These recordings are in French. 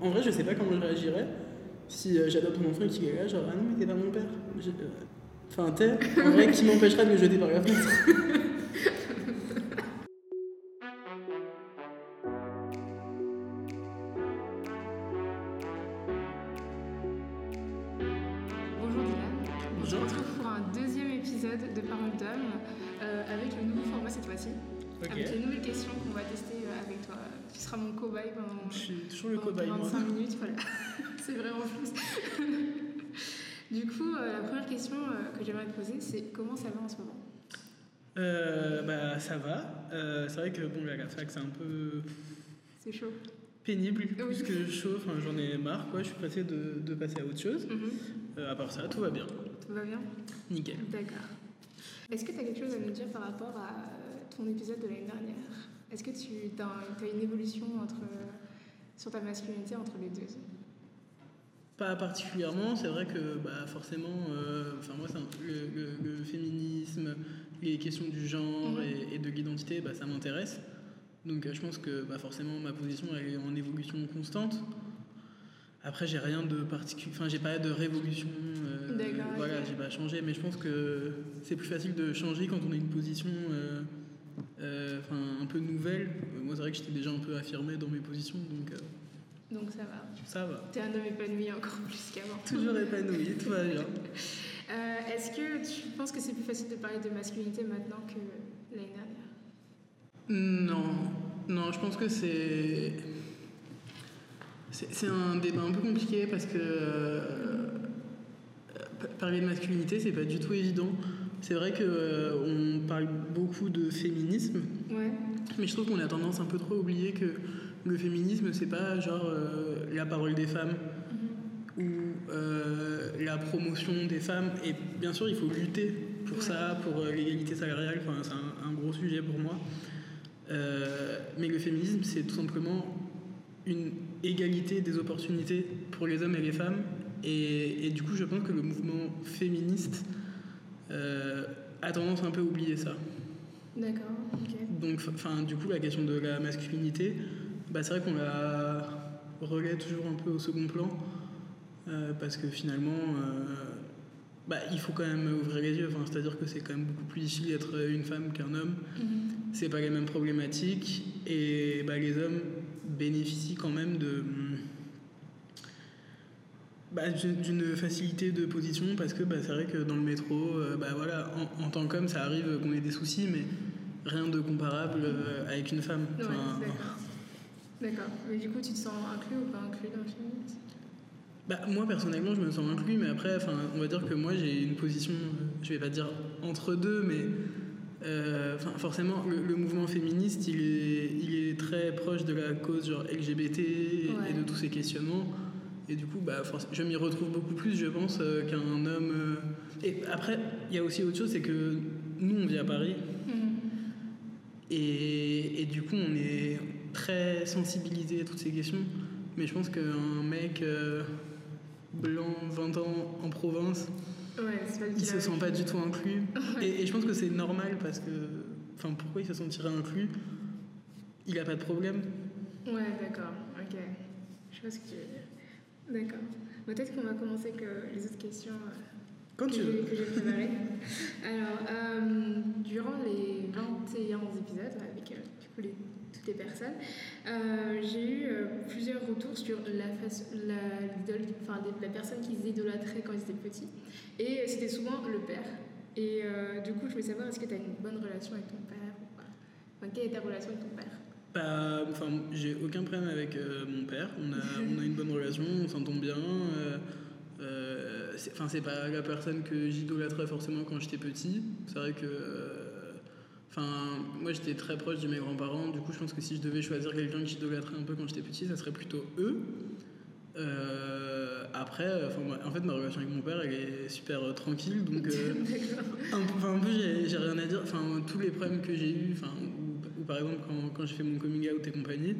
En vrai, je sais pas comment je réagirais si euh, j'adopte mon enfant et qu'il est là, genre, ah non, mais t'es pas mon père. Euh, Enfin, t'es, en vrai, qui m'empêchera de me jeter par la fenêtre? Du coup, euh, la première question euh, que j'aimerais te poser, c'est comment ça va en ce moment? Euh, bah, ça va. Euh, c'est vrai que, bon, la c'est un peu C'est chaud. pénible, Oui. plus que chaud. Enfin, j'en ai marre, quoi. Je suis pressé de, de passer à autre chose. Mhm. Euh, à part ça, tout va bien. Tout va bien? Nickel. D'accord. Est-ce que tu as quelque chose à nous dire par rapport à ton épisode de l'année dernière? Est-ce que tu as, une évolution entre, sur ta masculinité entre les deux? Pas particulièrement, c'est vrai que bah, forcément, euh, enfin moi, c'est un- le, le- le féminisme, les questions du genre Mhm. et, et de l'identité, bah, ça m'intéresse. Donc euh, je pense que bah, forcément ma position elle est en évolution constante. Après, j'ai rien de particulier, enfin j'ai pas de révolution, euh, voilà, j'ai pas changé, mais je pense que c'est plus facile de changer quand on a une position euh, euh, un peu nouvelle. Euh, Moi, c'est vrai que j'étais déjà un peu affirmé dans mes positions, donc euh, Donc ça va. ça va. T'es un homme épanoui encore plus qu'avant. Toujours épanoui, tout va bien. Euh, Est-ce que tu penses que c'est plus facile de parler de masculinité maintenant que l'année dernière? Non, non, je pense que c'est. C'est un débat un peu compliqué parce que euh, parler de masculinité, c'est pas du tout évident. C'est vrai qu'on parle beaucoup de féminisme, Ouais. mais je trouve qu'on a tendance un peu trop à oublier que le féminisme, c'est pas genre euh, la parole des femmes ou euh, la promotion des femmes. Et bien sûr, il faut lutter pour Ouais. ça, pour euh, l'égalité salariale. Enfin, c'est un, un gros sujet pour moi. Euh, mais le féminisme, c'est tout simplement une égalité des opportunités pour les hommes et les femmes. Et, et du coup, je pense que le mouvement féministe a tendance un peu à oublier ça. D'accord, ok. Donc, enfin, du coup, la question de la masculinité, bah, c'est vrai qu'on la relaie toujours un peu au second plan, euh, parce que finalement, euh, bah, il faut quand même ouvrir les yeux. Enfin, c'est-à-dire que c'est quand même beaucoup plus difficile d'être une femme qu'un homme. Mhm. C'est pas les mêmes problématiques, et bah, les hommes bénéficient quand même de bah, d'une d'une facilité de position parce que bah, c'est vrai que dans le métro, euh, bah, voilà, en, en tant qu'homme, ça arrive qu'on ait des soucis, mais rien de comparable euh, avec une femme. Ouais, Enfin, d'accord. Mais du coup, tu te sens inclus ou pas inclus dans le féminisme bah, moi personnellement, je me sens inclus, mais après, enfin, on va dire que moi j'ai une position, je vais pas dire entre deux, mais euh, forcément, le, le mouvement féministe, il est, il est très proche de la cause genre LGBT et, Ouais. et de tous ces questionnements. Et du coup, bah, je m'y retrouve beaucoup plus, je pense, euh, qu'un homme. euh. Et après, il y a aussi autre chose, c'est que nous, on vit à Paris. Mhm. Et, et du coup, on est très sensibilisé à toutes ces questions. Mais je pense qu'un mec euh, blanc, 20 ans, en province, Ouais, pas il se sent pas du tout inclus. Et, et je pense que c'est normal parce que. Enfin, pourquoi il se sentirait inclus? Il a pas de problème. Ouais, d'accord, ok. Je vois ce que tu veux dire. D'accord. Peut-être qu'on va commencer avec euh, les autres questions euh, Quand que tu veux. j'ai- que j'ai préparées. Alors, euh, durant les 21 épisodes, avec du coup, les- toutes les personnes, euh, j'ai eu euh, plusieurs retours sur la, face- la, enfin, la personne qu'ils idolâtraient quand ils étaient petits. Et euh, c'était souvent le père. Et euh, du coup, je voulais savoir, est-ce que tu as une bonne relation avec ton père ou pas? Enfin, quelle est ta relation avec ton père? Bah, enfin, j'ai aucun problème avec mon père. On a, on a une bonne relation, on s'entend bien. Enfin, c'est pas la personne que j'idolâtrais forcément quand j'étais petit. C'est vrai que. Enfin, moi j'étais très proche de mes grands-parents. Du coup, je pense que si je devais choisir quelqu'un que j'idolâtrais un peu quand j'étais petit, ça serait plutôt eux. Euh, après, euh, en fait, ma relation avec mon père, elle est super euh, tranquille. Donc. euh, un peu, enfin, un peu, j'ai rien à dire. Enfin, tous les problèmes que j'ai eus, enfin, ou, ou par exemple quand, quand j'ai fait mon coming out et compagnie,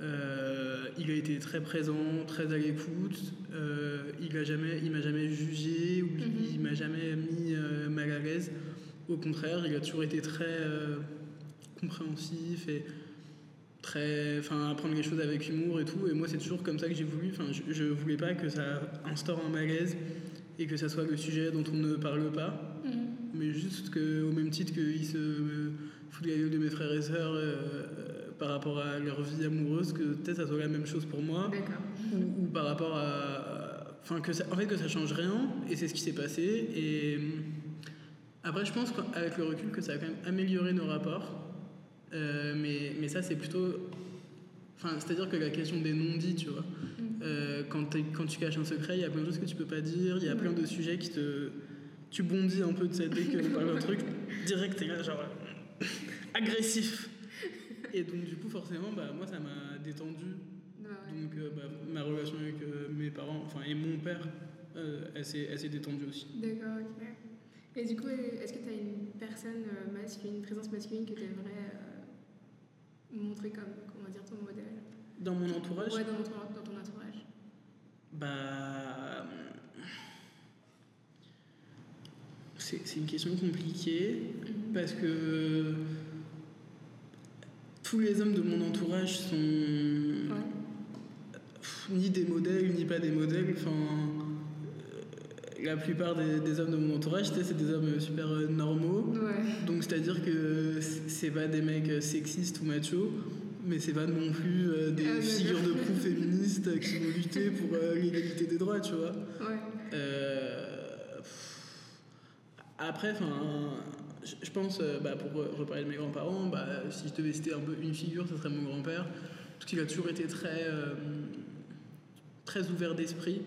euh, il a été très présent, très à l'écoute. il a jamais, il m'a jamais jugé ou il- Mhm. il m'a jamais mis mal à l'aise. Au contraire, il a toujours été très euh, compréhensif et très enfin, apprendre les choses avec humour et tout. Et moi, c'est toujours comme ça que j'ai voulu. Enfin, je, je voulais pas que ça instaure un malaise et que ça soit le sujet dont on ne parle pas, Mhm. mais juste que, au même titre qu'ils se foutent la gueule de mes frères et sœurs euh, par rapport à leur vie amoureuse, que peut-être ça soit la même chose pour moi, ou, ou par rapport à, enfin, que ça, en fait, que ça change rien, et c'est ce qui s'est passé. Et après, je pense qu'avec le recul, que ça a quand même amélioré nos rapports. Euh, mais, mais ça, c'est plutôt. Enfin, c'est-à-dire que la question des non-dits, tu vois. Mhm. Euh, quand, tu caches un secret, il y a plein de choses que tu peux pas dire, il y a plein de sujets qui te. Tu bondis un peu de cette dès qu'on parle d'un truc, direct, t'es là, genre. agressif. Et donc, du coup, forcément, bah, moi, ça m'a détendu. Ouais. Donc, euh, bah, ma relation avec euh, mes parents, enfin, et mon père, elle s'est détendue aussi. D'accord, ok. Et du coup, est-ce que tu as une personne euh, masculine, une présence masculine que tu aimerais montrer comme, comment dire, ton modèle? Dans mon entourage, Ouais, dans ton, dans ton entourage. Bah. C'est une question compliquée Mhm. parce que tous les hommes de mon entourage sont Ouais. ni des modèles ni pas des modèles. Enfin, euh, la plupart des, des hommes de mon entourage, c'est des hommes super euh, normaux. Ouais. Donc c'est-à-dire que c'est pas des mecs euh, sexistes ou machos, mais c'est pas non plus euh, des Ah, mais figures de proue féministes qui vont lutter pour euh, l'égalité des droits, tu vois. Ouais. Euh, après, enfin, je pense, bah, pour re- reparler de mes grands-parents, bah, si je devais citer un peu une figure, ce serait mon grand-père, parce qu'il a toujours été très, très ouvert d'esprit.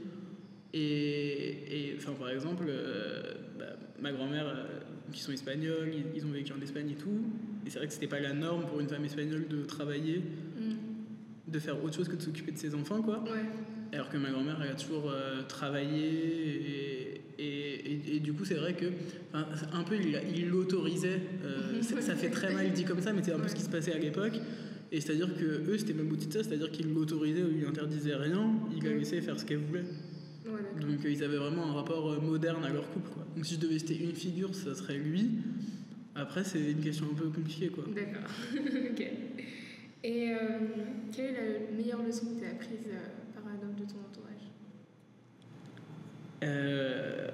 Et, et, enfin, par exemple, euh, bah, ma grand-mère, euh, qui sont espagnols, ils, ils ont vécu en Espagne et tout. Et c'est vrai que c'était pas la norme pour une femme espagnole de travailler, Mm. de faire autre chose que de s'occuper de ses enfants, quoi. Ouais. Alors que ma grand-mère, elle a toujours euh, travaillé et, et, et- et du coup, c'est vrai que un peu, il l'autorisait. ça, ça fait très mal dit comme ça, mais c'est un peu ce qui se passait à l'époque. Et c'est-à-dire que eux, c'était même au-dessus de ça, c'est-à-dire qu'ils l'autorisaient ou ils interdisaient rien, ils la laissaient faire ce qu'elle voulait. Ouais. Donc euh, ils avaient vraiment un rapport euh, moderne à leur couple. Quoi. Donc si je devais citer une figure, ça serait lui. Après, c'est une question un peu compliquée. Quoi. D'accord. ok. Et euh, quelle est la meilleure leçon que tu as apprise par un homme de ton entourage? Euh,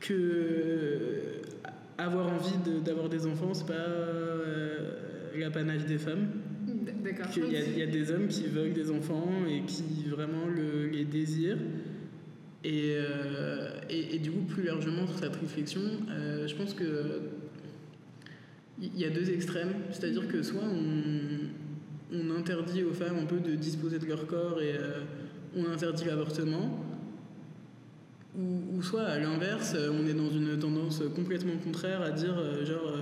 que avoir envie de- d'avoir des enfants, c'est pas euh, l'apanage des femmes. Il y a des hommes qui veulent des enfants et qui vraiment le- les désirent. Et, euh, et, et du coup, plus largement sur cette réflexion, euh, je pense que il y a deux extrêmes. C'est-à-dire que soit on, on interdit aux femmes un peu de disposer de leur corps et euh, on interdit l'avortement, ou, ou soit à l'inverse, on est dans une tendance complètement contraire à dire genre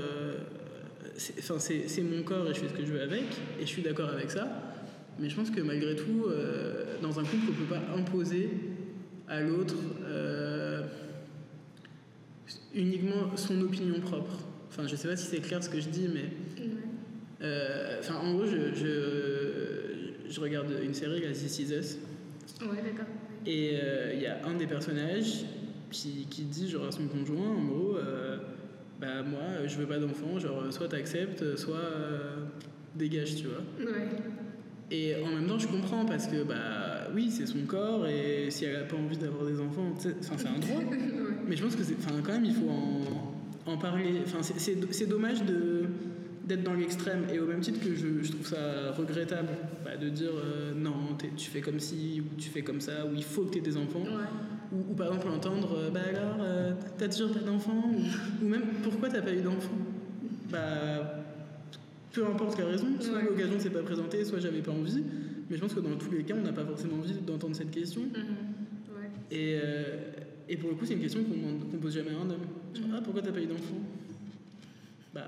c'est- enfin, c'est c'est mon corps et je fais ce que je veux avec, et je suis d'accord avec ça. Mais je pense que malgré tout, euh, dans un couple, on ne peut pas imposer à l'autre euh, uniquement son opinion propre. Enfin, je sais pas si c'est clair ce que je dis, mais euh, enfin, en gros, je, je, je regarde une série, la This Is Us, Ouais, d'accord. et il y a un des personnages qui, qui dit genre à son conjoint, en gros, bah moi, je veux pas d'enfant, genre soit t'acceptes, soit euh, dégage, tu vois. Ouais. Et en même temps, je comprends parce que bah oui, c'est son corps et si elle a pas envie d'avoir des enfants, c'est un droit. ouais. Mais je pense que c'est, enfin, quand même, il faut en, en parler. Enfin, c'est, dommage de, d'être dans l'extrême. Et au même titre que je, je trouve ça regrettable bah, de dire euh, non, tu fais comme ci, ou tu fais comme ça, ou il faut que tu aies des enfants. Ouais. Ou, ou par exemple entendre euh, bah alors, euh, t'as toujours pas d'enfant ou, ou même pourquoi t'as pas eu d'enfant? Bah. Peu importe la raison, soit Ouais. l'occasion s'est pas présentée, soit j'avais pas envie. Mais je pense que dans tous les cas, on n'a pas forcément envie d'entendre cette question. Mhm. Ouais. Et, euh, et pour le coup, c'est une question qu'on qu'on pose jamais à un homme. Genre, Mhm. ah, pourquoi t'as pas eu d'enfant? Bah.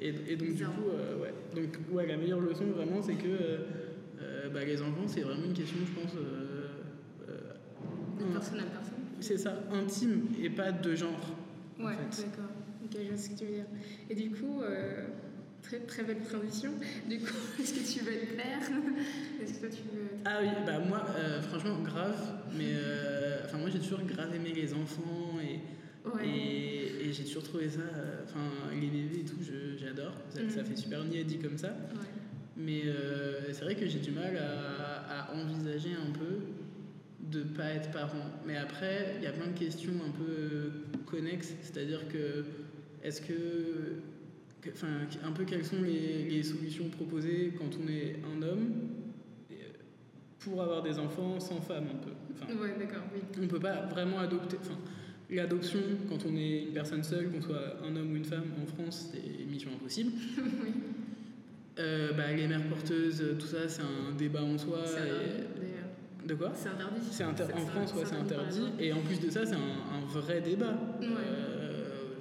Et, et donc, du coup, euh, ouais. Donc, ouais, la meilleure leçon, vraiment, c'est que euh, bah, les enfants, c'est vraiment une question, je pense. De un- personne à personne. c'est ça, intime et pas de genre. en Ouais, fait. d'accord. Ok, je vois ce que tu veux dire. Et du coup, euh, très, très belle transition. Du coup, est-ce que tu veux être père Est-ce que toi tu veux. Ah oui, bah moi, euh, franchement, grave. Mais euh, enfin, moi, j'ai toujours grave aimé les enfants et. Ouais. Et, et j'ai toujours trouvé ça, enfin, les bébés et tout, j'adore. ça, ça fait super dit comme ça. Ouais. Mais c'est vrai que j'ai du mal à, à envisager un peu de pas être parent. Mais après, il y a plein de questions un peu euh, connexes, c'est-à-dire que est-ce que, que- enfin, un peu quelles sont les, les solutions proposées quand on est un homme euh, pour avoir des enfants sans femme un peu? Enfin, Ouais, d'accord, oui. on peut pas vraiment adopter. Enfin, l'adoption quand on est une personne seule, qu'on soit un homme ou une femme en France, c'est mission impossible. oui. Euh, bah, les mères porteuses, tout ça, c'est un débat en soi. Et-. De quoi C'est interdit. c'est inter- En ça- France, ouais, c'est interdit. Et en plus de ça, c'est un, un vrai débat. Ouais. Euh,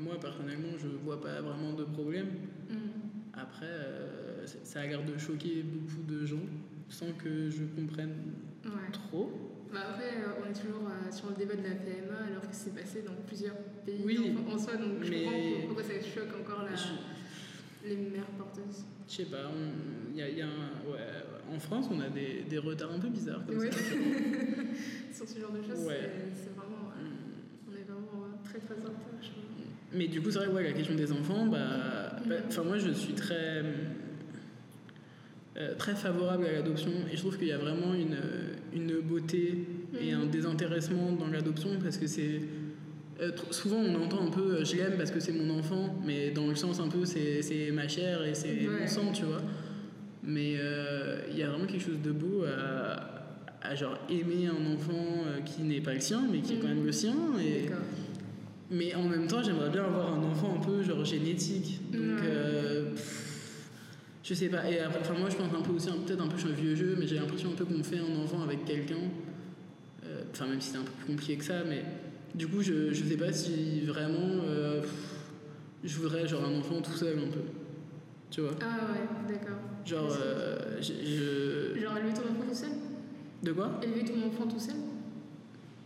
moi, personnellement, je vois pas vraiment de problème. Mm. Après, euh, ça a l'air de choquer beaucoup de gens sans que je comprenne Ouais. trop. Bah après, euh, on est toujours sur le débat de la PMA alors que c'est passé dans plusieurs pays Oui, en, soi, donc je mais- comprends pourquoi ça choque encore la, Je- les mères porteuses. Je sais pas, on- il y a, il y a un- ouais, en France, on a des, des retards un peu bizarres comme Ouais. ça. sur ce genre de choses, Ouais. c'est- vraiment. euh, on est vraiment euh, très très en je. Mais du coup, c'est vrai, ouais, la question des enfants, bah, bah, enfin, moi, je suis très, euh, très favorable à l'adoption et je trouve qu'il y a vraiment une, une beauté et un Mhm. désintéressement dans l'adoption parce que c'est euh, souvent on entend un peu euh, je l'aime parce que c'est mon enfant, mais dans le sens un peu c'est c'est ma chair et c'est Ouais. mon sang, tu vois. Mais euh, il y a vraiment quelque chose de beau à, à genre aimer un enfant euh, qui n'est pas le sien, mais qui est quand même le sien. Et, mais en même temps, j'aimerais bien avoir un enfant un peu genre génétique. Donc, euh, pff, je sais pas. Et après, enfin, moi, je pense un peu aussi, hein, peut-être un peu, je suis un vieux jeu, mais j'ai l'impression un peu qu'on fait un enfant avec quelqu'un. Euh, Enfin, même si c'est un peu plus compliqué que ça, mais du coup, je, je sais pas si vraiment euh, pff, je voudrais genre un enfant tout seul un peu. Tu vois? Ah ouais, d'accord. Genre, euh, je, je- Genre élever ton enfant tout seul De quoi Élever ton enfant tout seul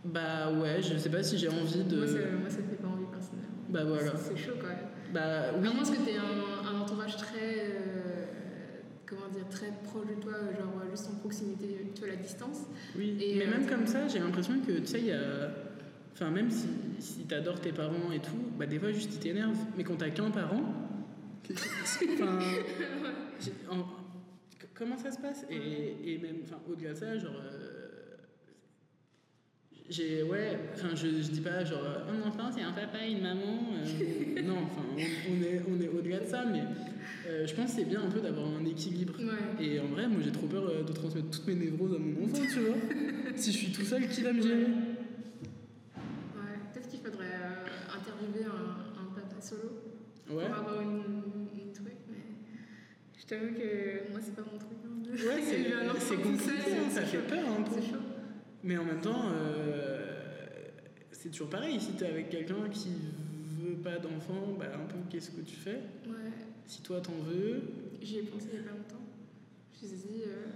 Bah ouais, je sais pas si j'ai envie de. moi, ça, moi, ça me fait pas envie personnellement. Bah voilà. C'est c'est chaud quand même. Bah oui. À moins que tu aies un, un entourage très. euh, comment dire Très proche de toi, genre euh, juste en proximité, tu vois, la distance. Oui, Et, mais euh, même comme ça, j'ai l'impression que, tu sais, il y a... Enfin, même si, si t'adores tes parents et tout, bah des fois, juste, ils t'énervent. Mais quand t'as qu'un parent... enfin... j'ai- en- Comment ça se passe et, et même, enfin, au-delà de ça, genre... euh, J'ai... Ouais, enfin, je, je dis pas, genre, un enfant, c'est un papa et une maman. euh, non, enfin, on, on est, on est au-delà de ça, mais... euh, je pense que c'est bien un peu d'avoir un équilibre. Ouais. Et en vrai, moi j'ai trop peur euh, de transmettre toutes mes névroses à mon enfant, tu vois. si je suis tout seul, qui va me gérer? Ouais, peut-être qu'il faudrait euh, interviewer un, un papa solo Ouais. pour avoir une, je t'avoue que moi c'est pas mon truc. hein, Ouais, c'est compliqué, seul, hein, ça fait chaud. peur un peu. C'est chaud. Mais en même temps, euh, c'est toujours pareil. Si t'es avec quelqu'un qui veut pas d'enfant, bah un peu qu'est-ce que tu fais? Ouais, Si toi t'en veux, j'y ai pensé il y a pas longtemps. Je me suis dit, euh,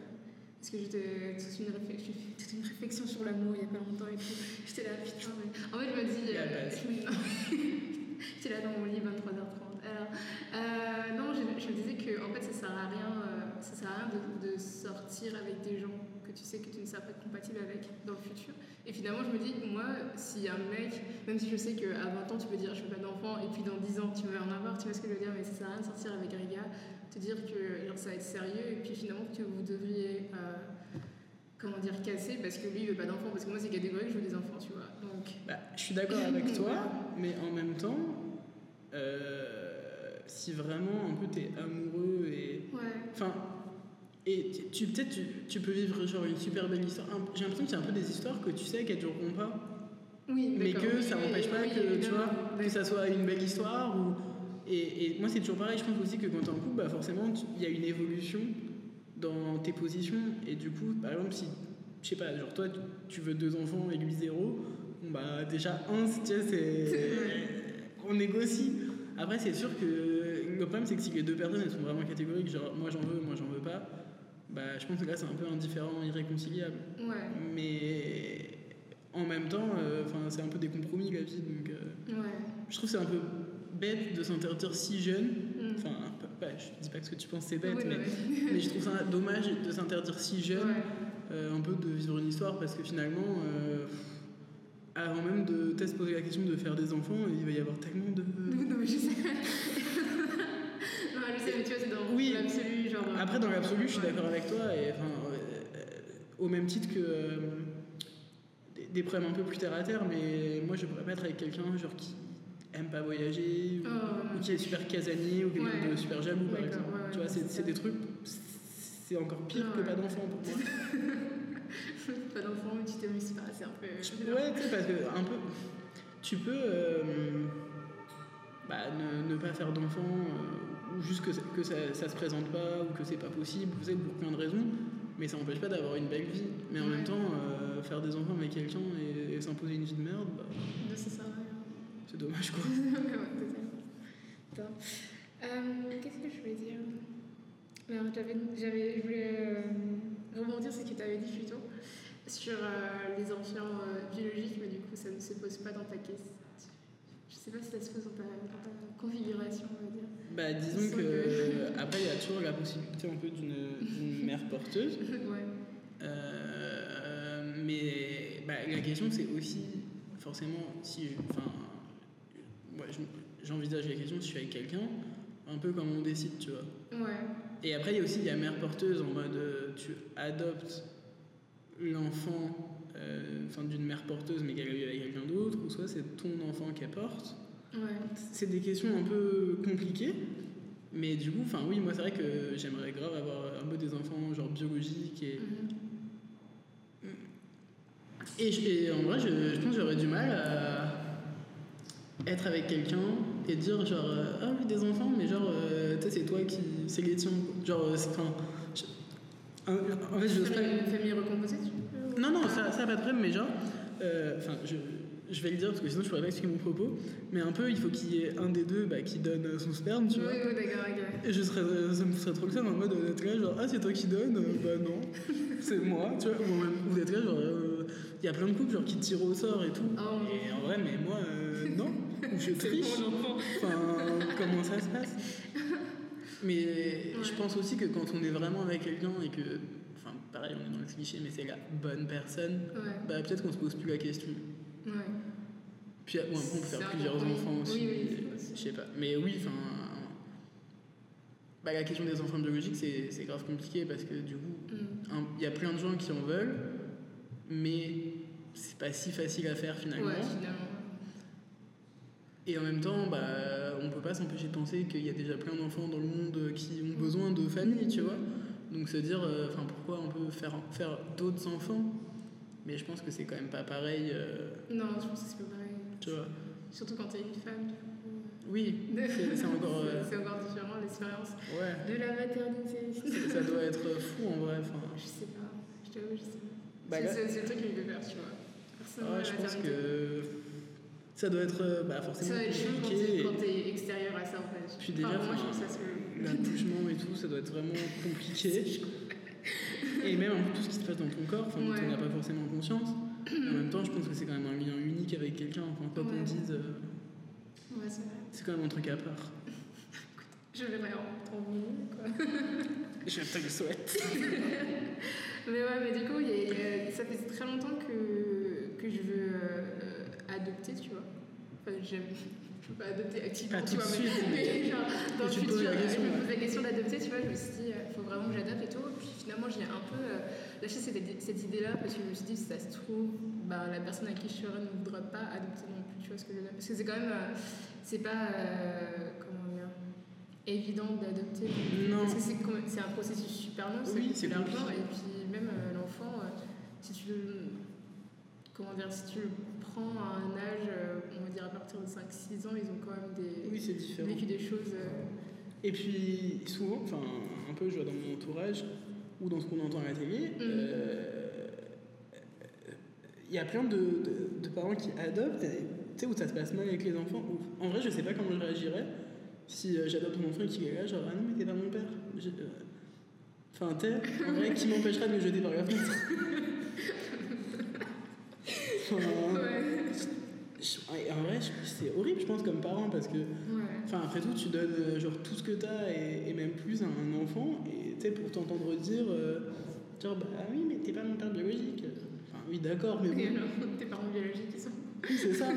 parce que j'étais toute une, réflexion, j'ai fait toute une réflexion sur l'amour il y a pas longtemps et tout. J'étais là, putain, mais. En fait, je me dis. La euh, J'étais là dans mon lit 23h30. Alors, euh, non, je, je me disais que en fait, ça sert à rien, euh, ça sert à rien de, de sortir avec des gens que tu sais que tu ne seras pas compatible avec dans le futur. Et finalement, je me dis, moi, a un mec, même si je sais qu'à 20 ans, tu peux dire je veux pas d'enfant, et puis dans 10 ans, tu veux en avoir, tu vois ce que je veux dire, mais ça sert à rien de sortir avec un gars, te dire que genre, ça va être sérieux, et puis finalement que vous devriez, euh, comment dire, casser parce que lui, il veut pas d'enfant, parce que moi, c'est catégorique, je veux des enfants, tu vois. Donc, bah, je suis d'accord avec toi, mais en même temps, euh, si vraiment un peu t'es amoureux et ouais. Enfin, et tu, peut-être tu, tu peux vivre genre une super belle histoire. J'ai l'impression que c'est un peu des histoires que tu sais qu'elles dureront pas, Oui, mais que ça n'empêche pas oui, que tu vois que ça soit une belle histoire ou et, et moi c'est toujours pareil. Je pense aussi que quand t'es en couple, bah forcément il y a une évolution dans tes positions et du coup par exemple si je sais pas genre toi tu- tu veux deux enfants et lui zéro, bon bah déjà un tu sais, c'est on négocie. Après c'est sûr que le problème c'est que si les deux personnes elles sont vraiment catégoriques genre moi j'en veux moi j'en veux pas bah je pense que là c'est un peu indifférent irréconciliable Ouais, mais en même temps euh, enfin c'est un peu des compromis la vie donc euh, ouais. je trouve c'est un peu bête de s'interdire si jeune Mm. enfin pas- pas- je dis pas que ce que tu penses c'est bête Oui, mais, ouais. mais je trouve ça dommage de s'interdire si jeune euh, un peu de vivre une histoire parce que finalement avant même de se poser la question de faire des enfants il va y avoir tellement de Non, mais je sais. L'absolu, genre. Après, dans l'absolu, je suis d'accord avec toi. Et, enfin, euh, au même titre que euh, des, des problèmes un peu plus terre à terre, mais moi, je pourrais pas être avec quelqu'un genre qui aime pas voyager ou, Oh, ou qui est super casanier ou quelqu'un Ouais. de super jaloux, par D'accord, exemple. ouais, tu vois, c'est c'est des trucs. C'est encore pire que pas d'enfant pour moi. pas d'enfant, mais tu t'amuses pas, c'est un peu. Ouais, tu sais, parce que un peu. Tu peux. euh, bah, ne, ne pas faire d'enfant, euh, ou juste que, ça- que ça, ça se présente pas, ou que c'est pas possible, vous savez, pour plein de raisons, mais ça n'empêche pas d'avoir une belle vie. Mais en Ouais. même temps, euh, faire des enfants avec quelqu'un et, et s'imposer une vie de merde, bah, ça c'est dommage quoi. ouais. Euh, Qu'est-ce que je voulais dire? J'avais, j'avais, je voulais euh, rebondir sur ce que tu avais dit plus tôt sur les enfants biologiques, mais du coup, ça ne se pose pas dans ta question. Je sais pas si ça se pose dans ta, configuration, on va dire. Bah, disons que. Après, il y a toujours la possibilité un peu d'une mère porteuse. ouais. Euh, mais bah, la question c'est aussi forcément si enfin ouais, je- j'envisage la question si je suis avec quelqu'un un peu comme on décide tu vois Ouais. et après il y a aussi il y a mère porteuse en mode euh, tu adoptes l'enfant euh, enfin d'une mère porteuse mais qu'elle a eu avec quelqu'un d'autre ou soit c'est ton enfant qu'elle porte Ouais. c'est des questions un peu compliquées mais du coup enfin oui moi c'est vrai que j'aimerais grave avoir un peu des enfants genre biologiques et Mhm. Et, en vrai, je, je pense que j'aurais du mal à être avec quelqu'un et dire genre euh, ah oui des enfants mais genre euh, tu sais c'est toi qui c'est les tiens genre euh, c'est enfin je- en fait je pas Famille, famille recomposée, tu non non ça ça a pas de problème mais genre euh, enfin je je vais le dire parce que sinon je pourrais pas expliquer mon propos mais un peu il faut qu'il y ait un des deux bah, qui donne son sperme tu Oui, vois oui, d'accord, ok. et je serais, ça me ferait trop le seum en mode d'être là, genre, ah, c'est toi qui donne euh, Bah non, c'est moi, tu vois. Ou même, ou d'être là, genre, il y a plein de couples, genre, qui tirent au sort et tout. Oh. Et en vrai, mais moi, euh, non, ou je C'est triche. mon enfant. Enfin, comment ça se passe Mais je pense aussi que quand on est vraiment avec quelqu'un et que, enfin, pareil, on est dans le cliché, mais c'est la bonne personne, Ouais. bah peut-être qu'on se pose plus la question. Ouais. Puis bon, après, on peut faire plusieurs enfants aussi. Oui, oui, c'est je sais pas. Mais oui, enfin. Bah, la question des enfants biologiques, c'est c'est grave compliqué parce que du coup, Mm. il y a plein de gens qui en veulent, mais c'est pas si facile à faire finalement. Ouais, finalement. Et en même temps, bah, on peut pas s'empêcher de penser qu'il y a déjà plein d'enfants dans le monde qui ont besoin de famille, tu vois. Donc se dire, euh, enfin, pourquoi on peut faire, faire d'autres enfants? Mais je pense que c'est quand même pas pareil, euh, Non, je pense que c'est pas pareil. tu vois. Surtout quand t'es une femme. coup. Oui, c'est encore. euh, C'est encore différent l'expérience ouais. de la maternité. Ça- doit être fou en vrai. Enfin, Je sais pas. Je t'avoue, je sais pas. bah, C'est- le truc qui me fait peur, tu vois. Personnellement, ouais, la je pense maternité. que ça doit être euh, bah, forcément Ça va être chaud quand compliqué. quand t'es extérieur à ça en fait. Puis déjà, Enfin, moi je ça se. L'accouchement et tout, ça doit être vraiment compliqué. Et même un peu tout ce qui se passe dans ton corps, enfin, Ouais. on n'a pas forcément conscience. En même temps, je pense que c'est quand même un lien unique avec quelqu'un. Enfin, quoi qu'on Ouais. dise, euh, Ouais, c'est vrai. c'est quand même un truc à part. Je verrai en milieu, quoi. Je te le souhaite. Mais ouais, mais du coup, il y a- il y a- ça fait très longtemps que, que je veux euh, adopter, tu vois. Enfin, j'aime. Je veux pas adopter activement, Pas tu vois, mais, mais- genre, dans le futur, je me pose la question d'adopter, tu vois, je me suis dit, il faut vraiment que j'adopte et tout. Puis finalement, j'ai un peu euh, lâché cette, cette idée-là parce que je me suis dit, si ça se trouve, bah, la personne à qui je serai ne voudra pas adopter non plus, tu vois ce que je veux dire. Parce que c'est quand même, euh, c'est pas, euh, comment dire, évident d'adopter. Non. Parce que c'est un processus super long, Oui, c'est l'argent, et puis même euh, l'enfant, euh, si tu le. Comment dire, si tu le prends à un âge, euh, on va dire à partir de 5-6 ans, ils ont quand même des, Oui, c'est différent. vécu des choses. euh, Et puis, souvent, enfin, un peu, je vois dans mon entourage, ou dans ce qu'on entend à la télé, Mhm. euh, il y a plein de, de- de parents qui adoptent, tu sais, où ça se passe mal avec les enfants. où- en vrai, je sais pas comment je réagirais si j'adopte mon enfant et qu'il est là, genre, ah non, mais t'es pas mon père. Enfin, sais, en vrai, qui m'empêchera de le jeter par la fenêtre? Enfin, Ouais. En vrai, c'est horrible, je pense, comme parent, parce que Ouais. Enfin, après tout, tu donnes euh, genre tout ce que t'as et, et même plus à un enfant, et tu sais, pour t'entendre dire, euh, genre, bah oui, mais t'es pas mon père biologique. Enfin, oui, d'accord, mais Et bon. alors, tes parents biologiques, ils sont. Oui, c'est ça.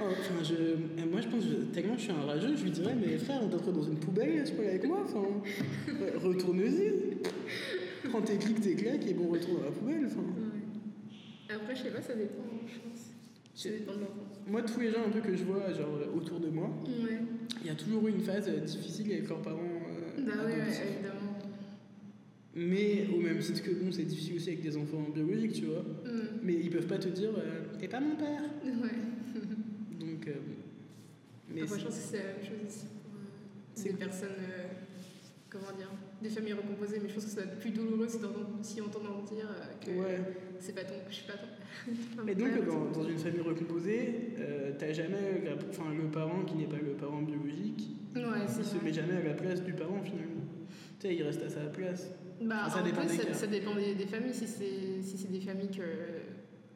Oh, Enfin, je, moi, je pense, tellement je suis un rageux, je lui dirais, mais frère, t'entre dans une poubelle, tu peux aller avec moi Enfin, retourne-y. Prends tes clics, tes claques, et bon, retourne dans la poubelle. Enfin, Ouais. Après, je sais pas, ça dépend, je pense. Moi, tous les gens un peu que je vois, genre, euh, autour de moi, Ouais. il y a toujours eu une phase euh, difficile avec leurs parents euh, Bah ouais, évidemment. Mais au même titre que bon, c'est difficile aussi avec des enfants biologiques, tu vois. Mm. Mais ils peuvent pas te dire, euh, t'es pas mon père. Ouais. Donc, euh, bon. mais Après, je pense que c'est la même chose aussi pour C'est- des personnes, comment dire, des familles recomposées, mais je pense que ça va être plus douloureux si, on t'entend dire que ouais. C'est pas ton, je suis pas ton. Mais donc, dans, une famille recomposée, euh, t'as jamais la- enfin, le parent qui n'est pas le parent biologique, Ouais, il se vrai. met jamais à la place du parent finalement. Tu sais, il reste à sa place. Bah, Enfin, ça en dépend des ça, cas. ça dépend des, des familles. Si c'est si c'est des familles que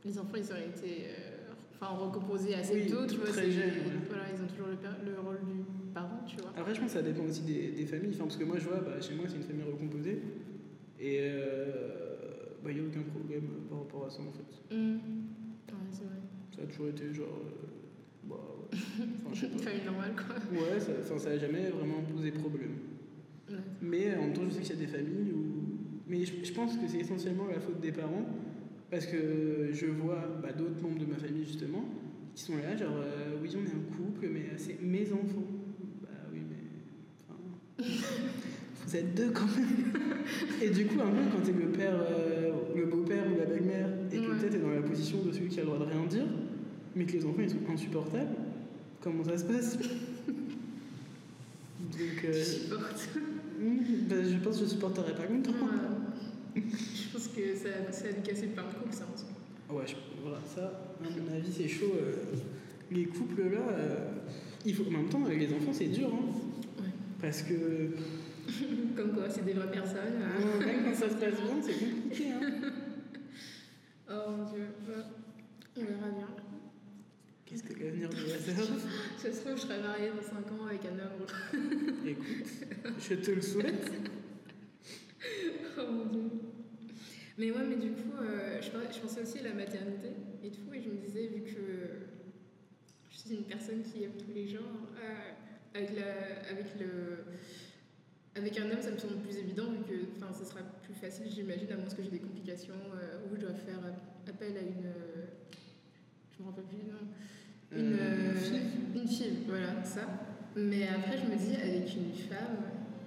les enfants ils auraient été euh, enfin recomposés assez Oui, tôt, tu vois, très ouais. voilà, ils ont toujours le, rôle du parent, tu vois. Après, je pense que ça dépend aussi des, des familles. Enfin, parce que moi, je vois, bah, chez moi, c'est une famille recomposée. Et euh, bah, il n'y a aucun problème par rapport à ça en fait. Mm. Ouais, c'est vrai. Ça a toujours été genre. euh, bah, ouais. Enfin, Une famille normale, quoi. Ouais, ça, enfin, ça a jamais vraiment posé problème. Ouais. Mais en même temps, je sais qu'il y a des familles où. Mais je, je pense que c'est essentiellement la faute des parents. Parce que je vois bah, d'autres membres de ma famille, justement, qui sont là, genre, euh, oui, on est un couple, mais euh, c'est mes enfants. Bah oui, mais. Enfin. vous êtes deux quand même. Et du coup, un peu, quand t'es le père, euh, le beau-père ou la belle-mère, et que Ouais. peut-être t'es dans la position de celui qui a le droit de rien dire, mais que les enfants ils sont insupportables, comment ça se passe? Donc. Je euh, bah, je pense que je supporterais pas longtemps. Ouais. Je pense que ça, ça a dû casser plein de couples, ça. en soi. Ouais, je- voilà, ça, à mon avis, c'est chaud. euh, les couples là, il faut, en même temps, avec les enfants, c'est dur. Hein, Ouais. parce que Comme quoi, c'est des vraies personnes. même quand ça se passe bien, c'est compliqué. Hein. Oh mon dieu. Ouais. On verra bien. Qu'est-ce que l'avenir nous réserve Ça se trouve, je serai mariée dans 5 ans avec un homme. Écoute, je te le souhaite. Oh mon dieu. Mais ouais, mais du coup, euh, je pensais aussi à la maternité et tout, et je me disais, vu que je suis une personne qui aime tous les genres, euh, avec, la, avec, le, avec un homme, ça me semble plus évident, vu que enfin, ça sera plus facile, j'imagine, à moins que j'ai des complications euh, où je dois faire appel à une. euh, je me rappelle plus du nom. Une, Euh, euh, fille. une fille, voilà, ça. Mais après, je me dis, avec une femme,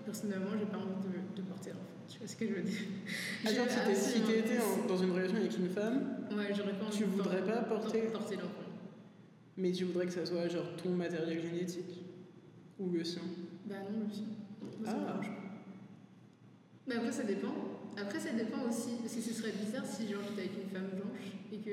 personnellement, j'ai pas envie de, de porter l'enfant. Tu vois ce que je veux dire? Ah, genre, J'ai si si t'étais en- dans une relation avec une femme, Ouais, pas envie Tu voudrais pas porter- porter l'enfant. mais tu voudrais que ça soit genre ton matériel génétique? Ou le sien? Bah non, le sien. Moi, ça me Ah. dérange pas. Mais après, ça dépend. Après, ça dépend aussi. Parce que ce serait bizarre si genre j'étais avec une femme blanche et que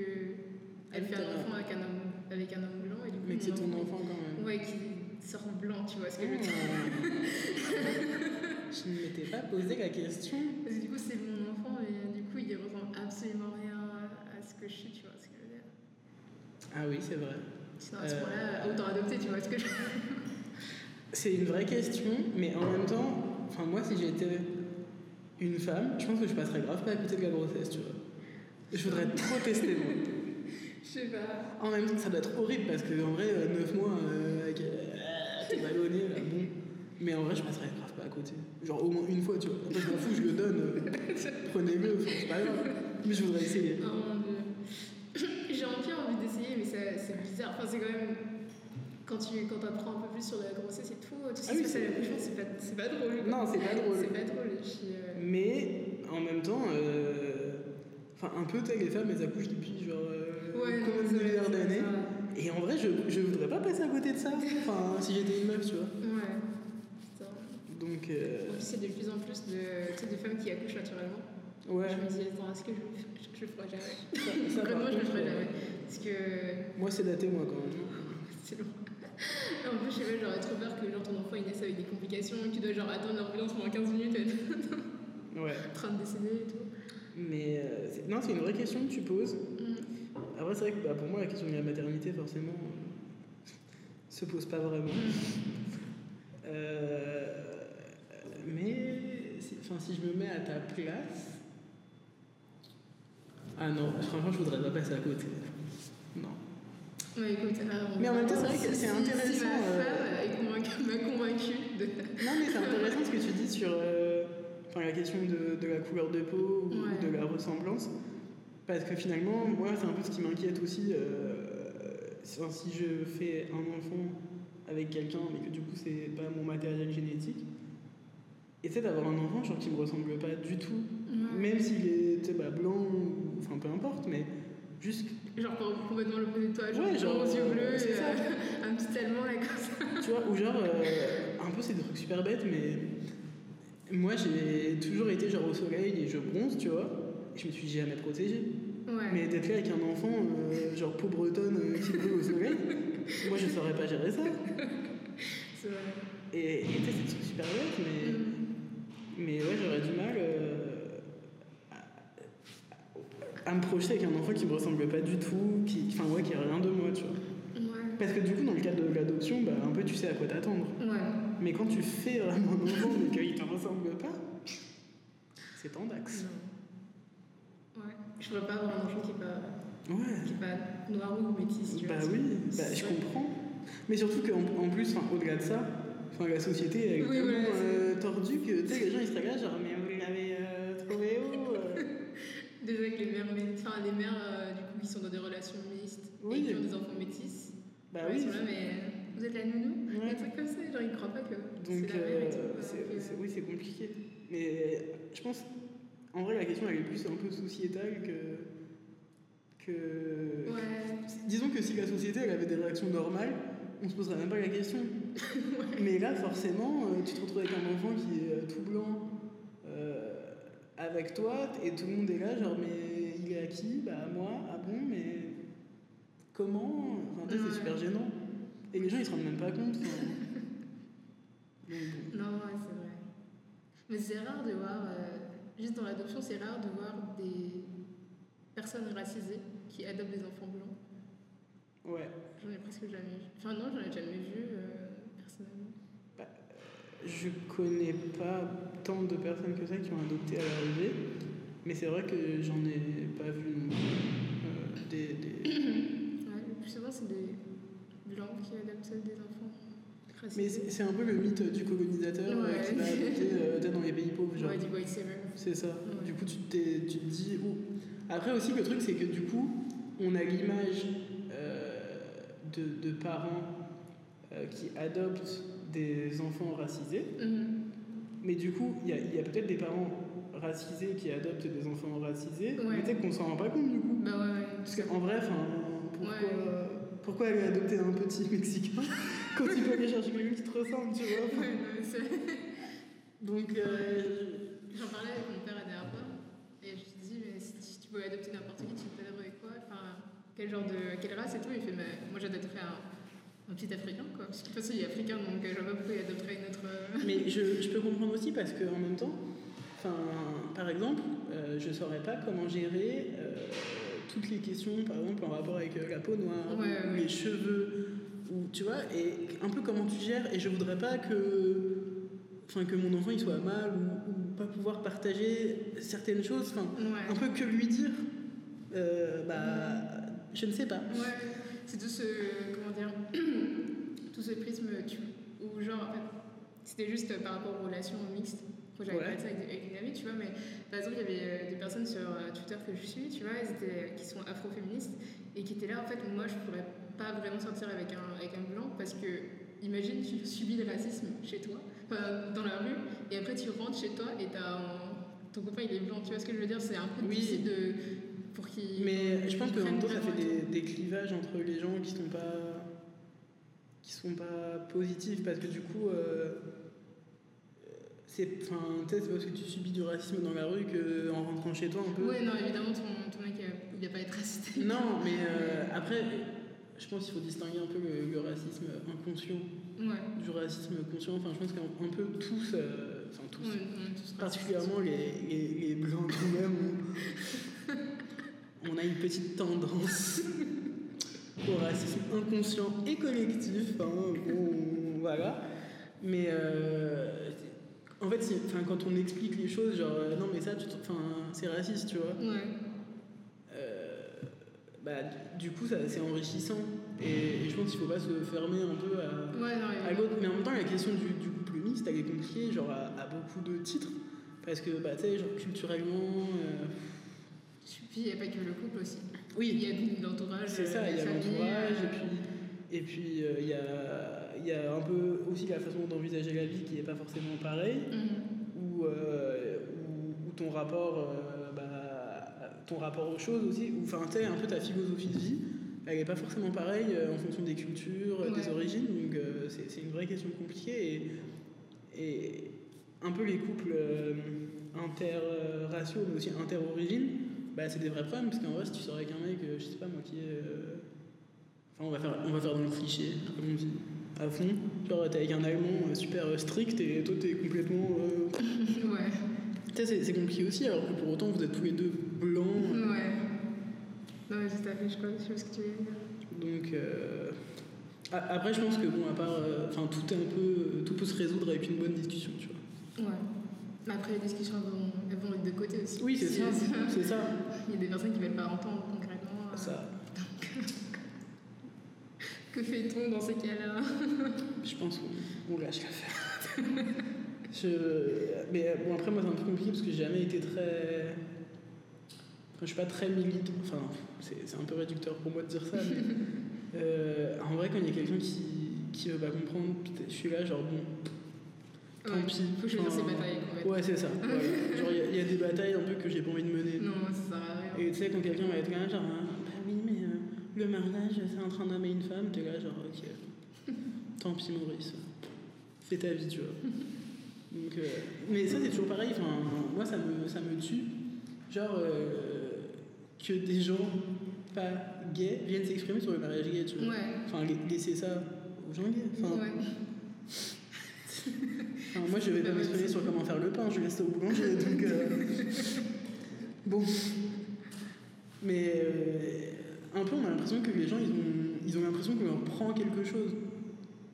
elle fait un enfant avec un homme, avec un homme blanc et du coup. Mais que c'est mon ton enfant quand même. Ouais, qui sort blanc, tu vois ce que je veux dire. Oh. je ne m'étais pas posé la question. Parce que du coup, c'est mon enfant et du coup, il ressemble absolument rien à ce que je suis, tu vois ce que je veux dire. Ah oui, c'est vrai. Sinon, à ce Euh. moment-là, autant adopter, tu vois ce que je veux dire. C'est une vraie question, mais en même temps, enfin moi si j'étais une femme, je pense que je passerais grave pas à côté de la grossesse, tu vois. Je voudrais trop tester moi. Je sais pas. En même temps, ça doit être horrible parce que en vrai, 9 mois euh, avec euh, t'es ballonné là, bon. Mais en vrai, je passerais grave pas à côté. Genre au moins une fois, tu vois. Après, je m'en fous, je le donne. euh, Prenez-le, c'est pas grave. Mais je voudrais essayer. Oh mon dieu. J'ai envie d'essayer, mais c'est bizarre. Enfin, c'est quand même. Quand tu quand apprends un peu plus sur la grossesse et tout, tout ce qui se passe à c'est- pas, c'est pas drôle. Non, c'est pas drôle. C'est pas drôle. Puis, euh, Mais en même temps, euh, enfin un peu, les femmes, elles accouchent depuis genre euh, ouais, combien de milliards d'années. Et en vrai, je, je voudrais pas passer à côté de ça. Enfin, si j'étais une meuf, tu vois. Ouais. Putain. Donc, euh, En plus, c'est de plus en plus de, de femmes qui accouchent naturellement. ouais. Je me dis, attends, est-ce que je, je, je le ferai jamais? Ça, ça, par Vraiment, je le ferai euh, jamais. Parce que. Moi, c'est daté, moi, quand même. C'est long. En plus, je sais pas, j'aurais trop peur que genre, ton enfant il naisse avec des complications, que tu dois genre attendre l'ambulance pendant 15 minutes et être Ouais. en train de décéder et tout. Mais euh, non, c'est une vraie question que tu poses. Mm. Après, c'est vrai que bah, pour moi, la question de la maternité, forcément, euh, se pose pas vraiment. Euh, mais si, enfin, si je me mets à ta place. Ah non, franchement, je voudrais pas passer à côté. Non. Ouais, écoute, alors, Mais en même temps, c'est c'est intéressant, Si ma euh, femme est convaincue- m'a convaincue de. Non, mais c'est intéressant ce que tu dis sur euh, enfin, la question de, de la couleur de peau ou Ouais. de la ressemblance. Parce que finalement, moi, c'est un peu ce qui m'inquiète aussi. euh, si je fais un enfant avec quelqu'un, mais que du coup, c'est pas mon matériel génétique, essaie d'avoir un enfant genre, qui me ressemble pas du tout. Ouais. Même s'il est bah, blanc, enfin peu importe, mais juste, Genre complètement l'opposé de toi, genre, Ouais, genre, gros yeux bleus, et, euh, un petit allemand là comme ça. tu vois, ou genre, euh, un peu c'est des trucs super bêtes, mais moi j'ai toujours été genre au soleil et je bronze, tu vois, et je me suis jamais protégée. Ouais. Mais d'être là avec un enfant, euh, genre peau bretonne qui brûle au soleil, moi je saurais pas gérer ça. C'est vrai. Et et c'est des trucs super bêtes, mais, Mm. mais ouais, j'aurais du mal à, me projeter avec un enfant qui me ressemble pas du tout, qui, enfin ouais, qui a rien de moi, tu vois. Ouais. Parce que du coup, dans le cadre de l'adoption, bah, un peu tu sais à quoi t'attendre. Ouais. Mais quand tu fais vraiment un enfant mais qu'il te ressemble pas, c'est tendax. Ouais. Je pourrais pas avoir un enfant qui est pas, Ouais. qui est pas noir ou métis. Bah vois, oui, bah, je comprends. Mais surtout qu'en en plus, au-delà de ça, enfin, la société est Oui, tellement euh, tordue que les gens ils seraient là genre mais vous l'avez euh, trouvé où? euh Déjà que les mères, enfin, les mères euh, du coup qui sont dans des relations mixtes Oui. et qui ont des enfants métis, Bah ouais, oui. ils sont là, mais euh, vous êtes la nounou Ouais. Des trucs comme ça, genre ils croient pas que Donc c'est la mère et euh, tout. c'est- oui, c'est compliqué. Mais je pense, en vrai, la question elle est plus un peu sociétale que. que... Ouais. Disons que si la société elle avait des réactions normales, on se poserait même pas la question. Mais là, forcément, euh, tu te retrouves avec un enfant qui est euh, tout blanc euh, avec toi et tout le monde est là, genre, mais il est à qui? Bah, à moi. Ah bon, mais comment? Enfin, Ouais. c'est super gênant. Et les gens ils se rendent même pas compte. Non, ouais, c'est vrai. Mais c'est rare de voir, euh, juste dans l'adoption, c'est rare de voir des personnes racisées qui adoptent des enfants blancs. Ouais. J'en ai presque jamais vu. Enfin, non, j'en ai jamais vu euh, personnellement. Je connais pas tant de personnes que ça qui ont adopté à l'arrivée, mais c'est vrai que j'en ai pas vu non plus. Euh, des, des- Ouais, le plus souvent, c'est des blancs qui adoptent des enfants. Mais c'est un peu le mythe du colonisateur euh, qui va adopter euh, dans les pays pauvres. Genre. Ouais, du white. C'est ça. Ouais. Du coup, tu, tu te dis. oh. Après aussi, le truc, c'est que du coup, on a l'image de, de parents qui adoptent des enfants racisés. Mhm. Mais du coup, il y a, il y a peut-être des parents racisés qui adoptent des enfants racisés, Ouais. mais peut-être qu'on s'en rend pas compte du coup. Bah ouais, ouais. Parce qu'en vrai, pourquoi, aller adopter un petit Mexicain quand tu peux aller chercher quelqu'un qui te ressemble, tu vois? Donc, euh, J'en parlais avec mon père la dernière fois et je lui dis mais si si tu pouvais adopter n'importe qui, tu t'adopterais quoi? Enfin, quel genre de quelle race et tout? Il fait mais moi j'adopterais un, un petit africain quoi. Parce que de toute façon il est africain donc euh, je vois pas pourquoi il adopterait une autre. euh, mais je, je peux comprendre aussi parce qu'en même temps, enfin, par exemple, euh, je saurais pas comment gérer euh, toutes les questions, par exemple, en rapport avec la peau noire, Ouais, ou ouais. les cheveux, ou tu vois, et un peu comment tu gères. Et je voudrais pas que, enfin, que mon enfant il soit mal ou, ou pas pouvoir partager certaines choses. Enfin, Ouais. un peu que lui dire. Bah, je ne sais pas. Ouais, c'est tout ce. Comment dire Tout ce prisme où, genre, en fait, c'était juste par rapport aux relations mixtes. J'avais Ouais. parlé de ça avec, avec une amie, tu vois, mais par exemple, il y avait euh, des personnes sur euh, Twitter que je suis, tu vois, elles étaient, qui sont afroféministes et qui étaient là, en fait, moi, je pourrais pas vraiment sortir avec un, avec un blanc parce que, imagine, tu subis le racisme chez toi, enfin, dans la rue, et après, tu rentres chez toi et t'as un- ton copain, il est blanc, tu vois ce que je veux dire? C'est un peu Oui. difficile de. Pour. Mais je pense que en même temps, ça fait des, des clivages entre les gens qui sont pas qui sont pas positifs parce que du coup euh, c'est c'est parce que tu subis du racisme dans la rue que en rentrant chez toi un peu Ouais, non, évidemment, ton, ton mec, euh, il va pas être raciste. non mais euh, après je pense qu'il faut distinguer un peu le, le racisme inconscient Ouais, du racisme conscient enfin je pense qu'un un peu tous euh, enfin tous particulièrement les, les, les blancs nous-mêmes, on, on a une petite tendance au racisme inconscient et collectif. hein, bon, voilà. Mais euh, en fait, quand on explique les choses, genre euh, non, mais ça, c'est raciste, tu vois. Ouais, Euh, bah, du coup, c'est enrichissant. Et, et je pense qu'il faut pas se fermer un peu à, Ouais, non, à l'autre. Mais en même temps, la question du, du couple mixte, elle est compliquée, genre à, à beaucoup de titres. Parce que, bah, tu sais, genre culturellement. Euh, Puis il n'y a pas que le couple aussi. oui, Il y a l'entourage. C'est ça, la il y a l'entourage, euh, et puis, et puis euh, il y, a, il y a un peu aussi la façon d'envisager la vie qui n'est pas forcément pareille, ou, euh, ou, ou ton rapport, euh, bah, ton rapport aux choses aussi, ou enfin, tu un peu ta philosophie de vie, elle n'est pas forcément pareille euh, en fonction des cultures, euh, des origines, donc euh, c'est c'est une vraie question compliquée, et, et un peu les couples euh, interraciaux, mais aussi inter-origines, bah, c'est des vrais problèmes, parce qu'en vrai, si tu sors avec un mec, euh, je sais pas moi, qui est. euh, Enfin, on va, faire, on va faire dans le cliché, comme on dit, à fond. Genre, t'es avec un Allemand euh, super strict et toi, t'es complètement. euh, ouais. Tu sais, c'est- compliqué aussi, alors que pour autant, vous êtes tous les deux blancs. Ouais. Non, mais tout à fait, je crois, je sais ce que tu veux dire. Donc. euh, Après, je pense que, bon, à part. Enfin, tout est un peu. Tout peut se résoudre avec une bonne discussion, tu vois. Ouais. Après, les discussions elles vont, elles vont des deux côtés aussi. Oui, c'est Si- ça. C'est ça. Il y a des personnes qui veulent pas entendre concrètement. euh, Ça. Que fait-on dans ces cas-là? Je pense qu'on on lâche l'affaire. je... Mais euh, bon, après, moi, c'est un peu compliqué parce que j'ai jamais été très. Enfin, je suis pas très militant. Enfin, c'est un peu réducteur pour moi de dire ça, mais. euh, en vrai, quand il y a quelqu'un qui, qui veut pas comprendre, je suis là, genre, bon, tant Ouais, pis. Faut choisir Enfin, ses batailles. Ouais, c'est ça. voilà. Genre, il y a- il y, a des batailles un peu que j'ai pas envie de mener. Non, ça sert à rien. Et tu sais, quand quelqu'un va être là, genre, ah, bah oui, mais euh, le mariage, c'est entre un homme et une femme, t'es là, genre, ok. Tant pis, Maurice. Fais ta vie, tu vois. Donc, euh, mais ça, c'est toujours pareil. Enfin, moi, ça me, ça me tue. Genre, euh, que des gens pas gays viennent s'exprimer sur le mariage gay, tu vois. Ouais. Enfin, la- laisser ça aux gens gays. Enfin, ouais. Enfin, moi, je vais pas m'exprimer sur comment faire le pain, je laisse ça au boulanger. donc, euh, Bon. Mais euh, un peu, on a l'impression que les gens, ils ont, ils ont l'impression qu'on leur prend quelque chose.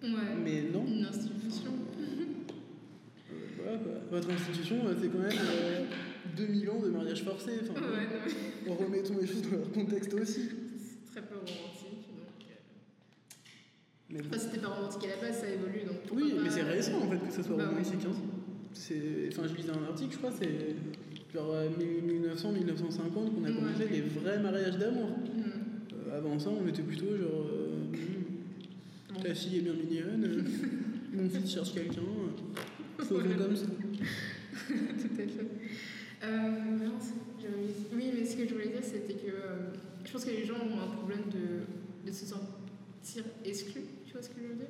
Ouais. Mais non. Une institution. Euh, voilà, quoi. Votre institution, c'est quand même euh, 2000 ans de mariage forcé. Enfin, Ouais, remettons les choses dans leur contexte aussi. c'est très peu. Euh... Mais. Enfin, c'était pas romantique à la base, ça évolue. Donc Oui, mais c'est récent en fait que ça soit Bah oui. romantique. hein. C'est- Enfin, je lisais un article, je crois, c'est genre 1900-1950 qu'on a commencé les vrais mariages d'amour. Hmm. Euh, avant ça, on était plutôt genre. euh, Hmm, ta fille est bien mignonne, euh, mon fils cherche quelqu'un, euh, faisons comme ça. Tout à fait. Euh, oui, mais ce que je voulais dire, c'était que euh, je pense que les gens ont un problème de, de se sentir exclus. Tu vois ce que je veux dire?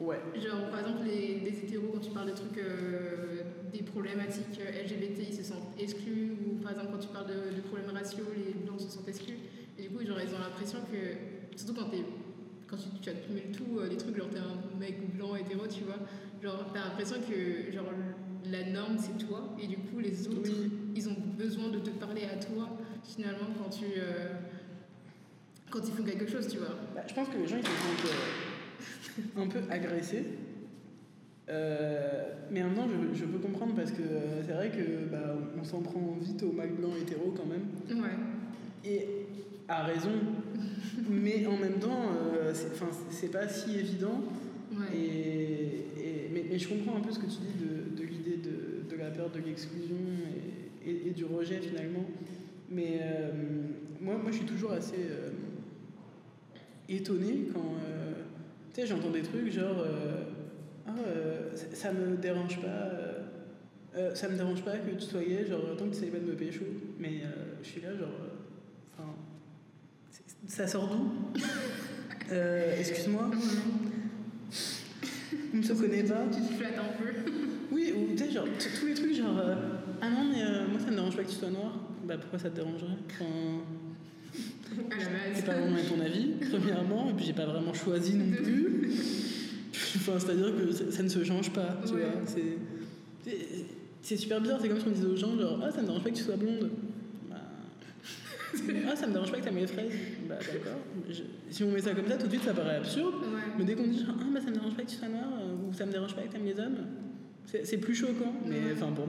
Ouais. Genre, par exemple, les, les hétéros, quand tu parles de trucs, euh, des problématiques euh, LGBT, ils se sentent exclus. Ou par exemple, quand tu parles de, de problèmes raciaux, les blancs se sentent exclus. Et du coup, genre, ils ont l'impression que, surtout quand, t'es, quand tu, tu as cumulé tout, euh, des trucs, genre, t'es un mec blanc hétéro, tu vois, genre, t'as l'impression que, genre, la norme, c'est toi. Et du coup, les autres, Oui. ils ont besoin de te parler à toi, finalement, quand tu. euh, quand ils font quelque chose, tu vois. Bah, je pense que les gens ils se sentent un peu agressés. Euh, mais en même temps, je, je peux comprendre parce que euh, c'est vrai que bah, on s'en prend vite au mâle blanc hétéro quand même. Ouais. Et à raison. mais en même temps, euh, c'est, pas si évident. Ouais. Et, et- mais, mais je comprends un peu ce que tu dis de, de l'idée de, de la peur de l'exclusion et, et- et du rejet finalement. Mais euh, moi, moi, je suis toujours assez euh, étonné quand tu sais, j'entends des trucs genre euh, Ah, euh, ça, me dérange pas. euh, ça me dérange pas que tu sois gay, genre tant que tu sais pas de me pécho. Mais je suis là, genre. Enfin. ça sort d'où? Euh, Excuse-moi, on ne se connaît pas? Tu te flattes un peu. Oui, ou tu sais, genre, tous les trucs, genre, euh, ah non, mais euh, moi ça me dérange pas que tu sois noir. Bah pourquoi ça te dérangerait? Enfin. C'est pas vraiment ton avis, premièrement, et puis j'ai pas vraiment choisi non plus. enfin, c'est-à-dire que ça, ça ne se change pas, tu Ouais. vois. C'est, c'est- c'est super bizarre, c'est comme si on disait aux gens, genre, ah ça me dérange pas que tu sois blonde. Bah, ah ça me dérange pas que t'aimes les fraises. Bah d'accord. Je- Si on met ça comme ça, tout de suite ça paraît absurde. Ouais. Mais dès qu'on dit genre, ah bah ça me dérange pas que tu sois noir, euh, ou ça me dérange pas que t'aimes les hommes, c'est c'est plus choquant. Mais Ouais. enfin bon,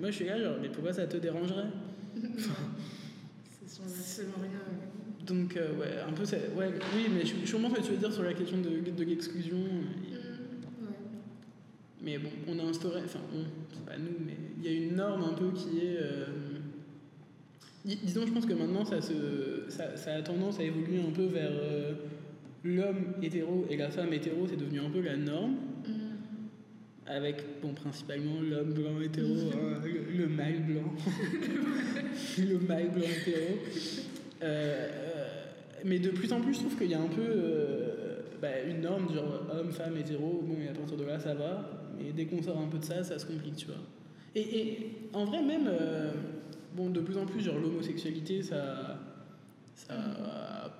moi je suis là genre, mais pourquoi ça te dérangerait? Absolument rien. Donc, euh, ouais, un peu, ça- ouais, oui, mais je, je comprends ce que tu veux dire sur la question de, de l'exclusion. Mm, ouais. Mais bon, on a instauré, enfin, on, c'est pas nous, mais il y a une norme un peu qui est. euh, dis- disons, je pense que maintenant, ça, se, ça, ça a tendance à évoluer un peu vers euh, l'homme hétéro et la femme hétéro, c'est devenu un peu la norme. Mm. Avec, bon, principalement l'homme blanc hétéro, hein, le, le mâle blanc. le mâle blanc hétéro. Euh, euh, mais de plus en plus, je trouve qu'il y a un peu euh, bah, une norme, genre homme, femme, hétéro. Bon, et à partir de là, ça va. Mais dès qu'on sort un peu de ça, ça se complique, tu vois. Et, et en vrai, même, euh, bon, de plus en plus, genre l'homosexualité, ça, ça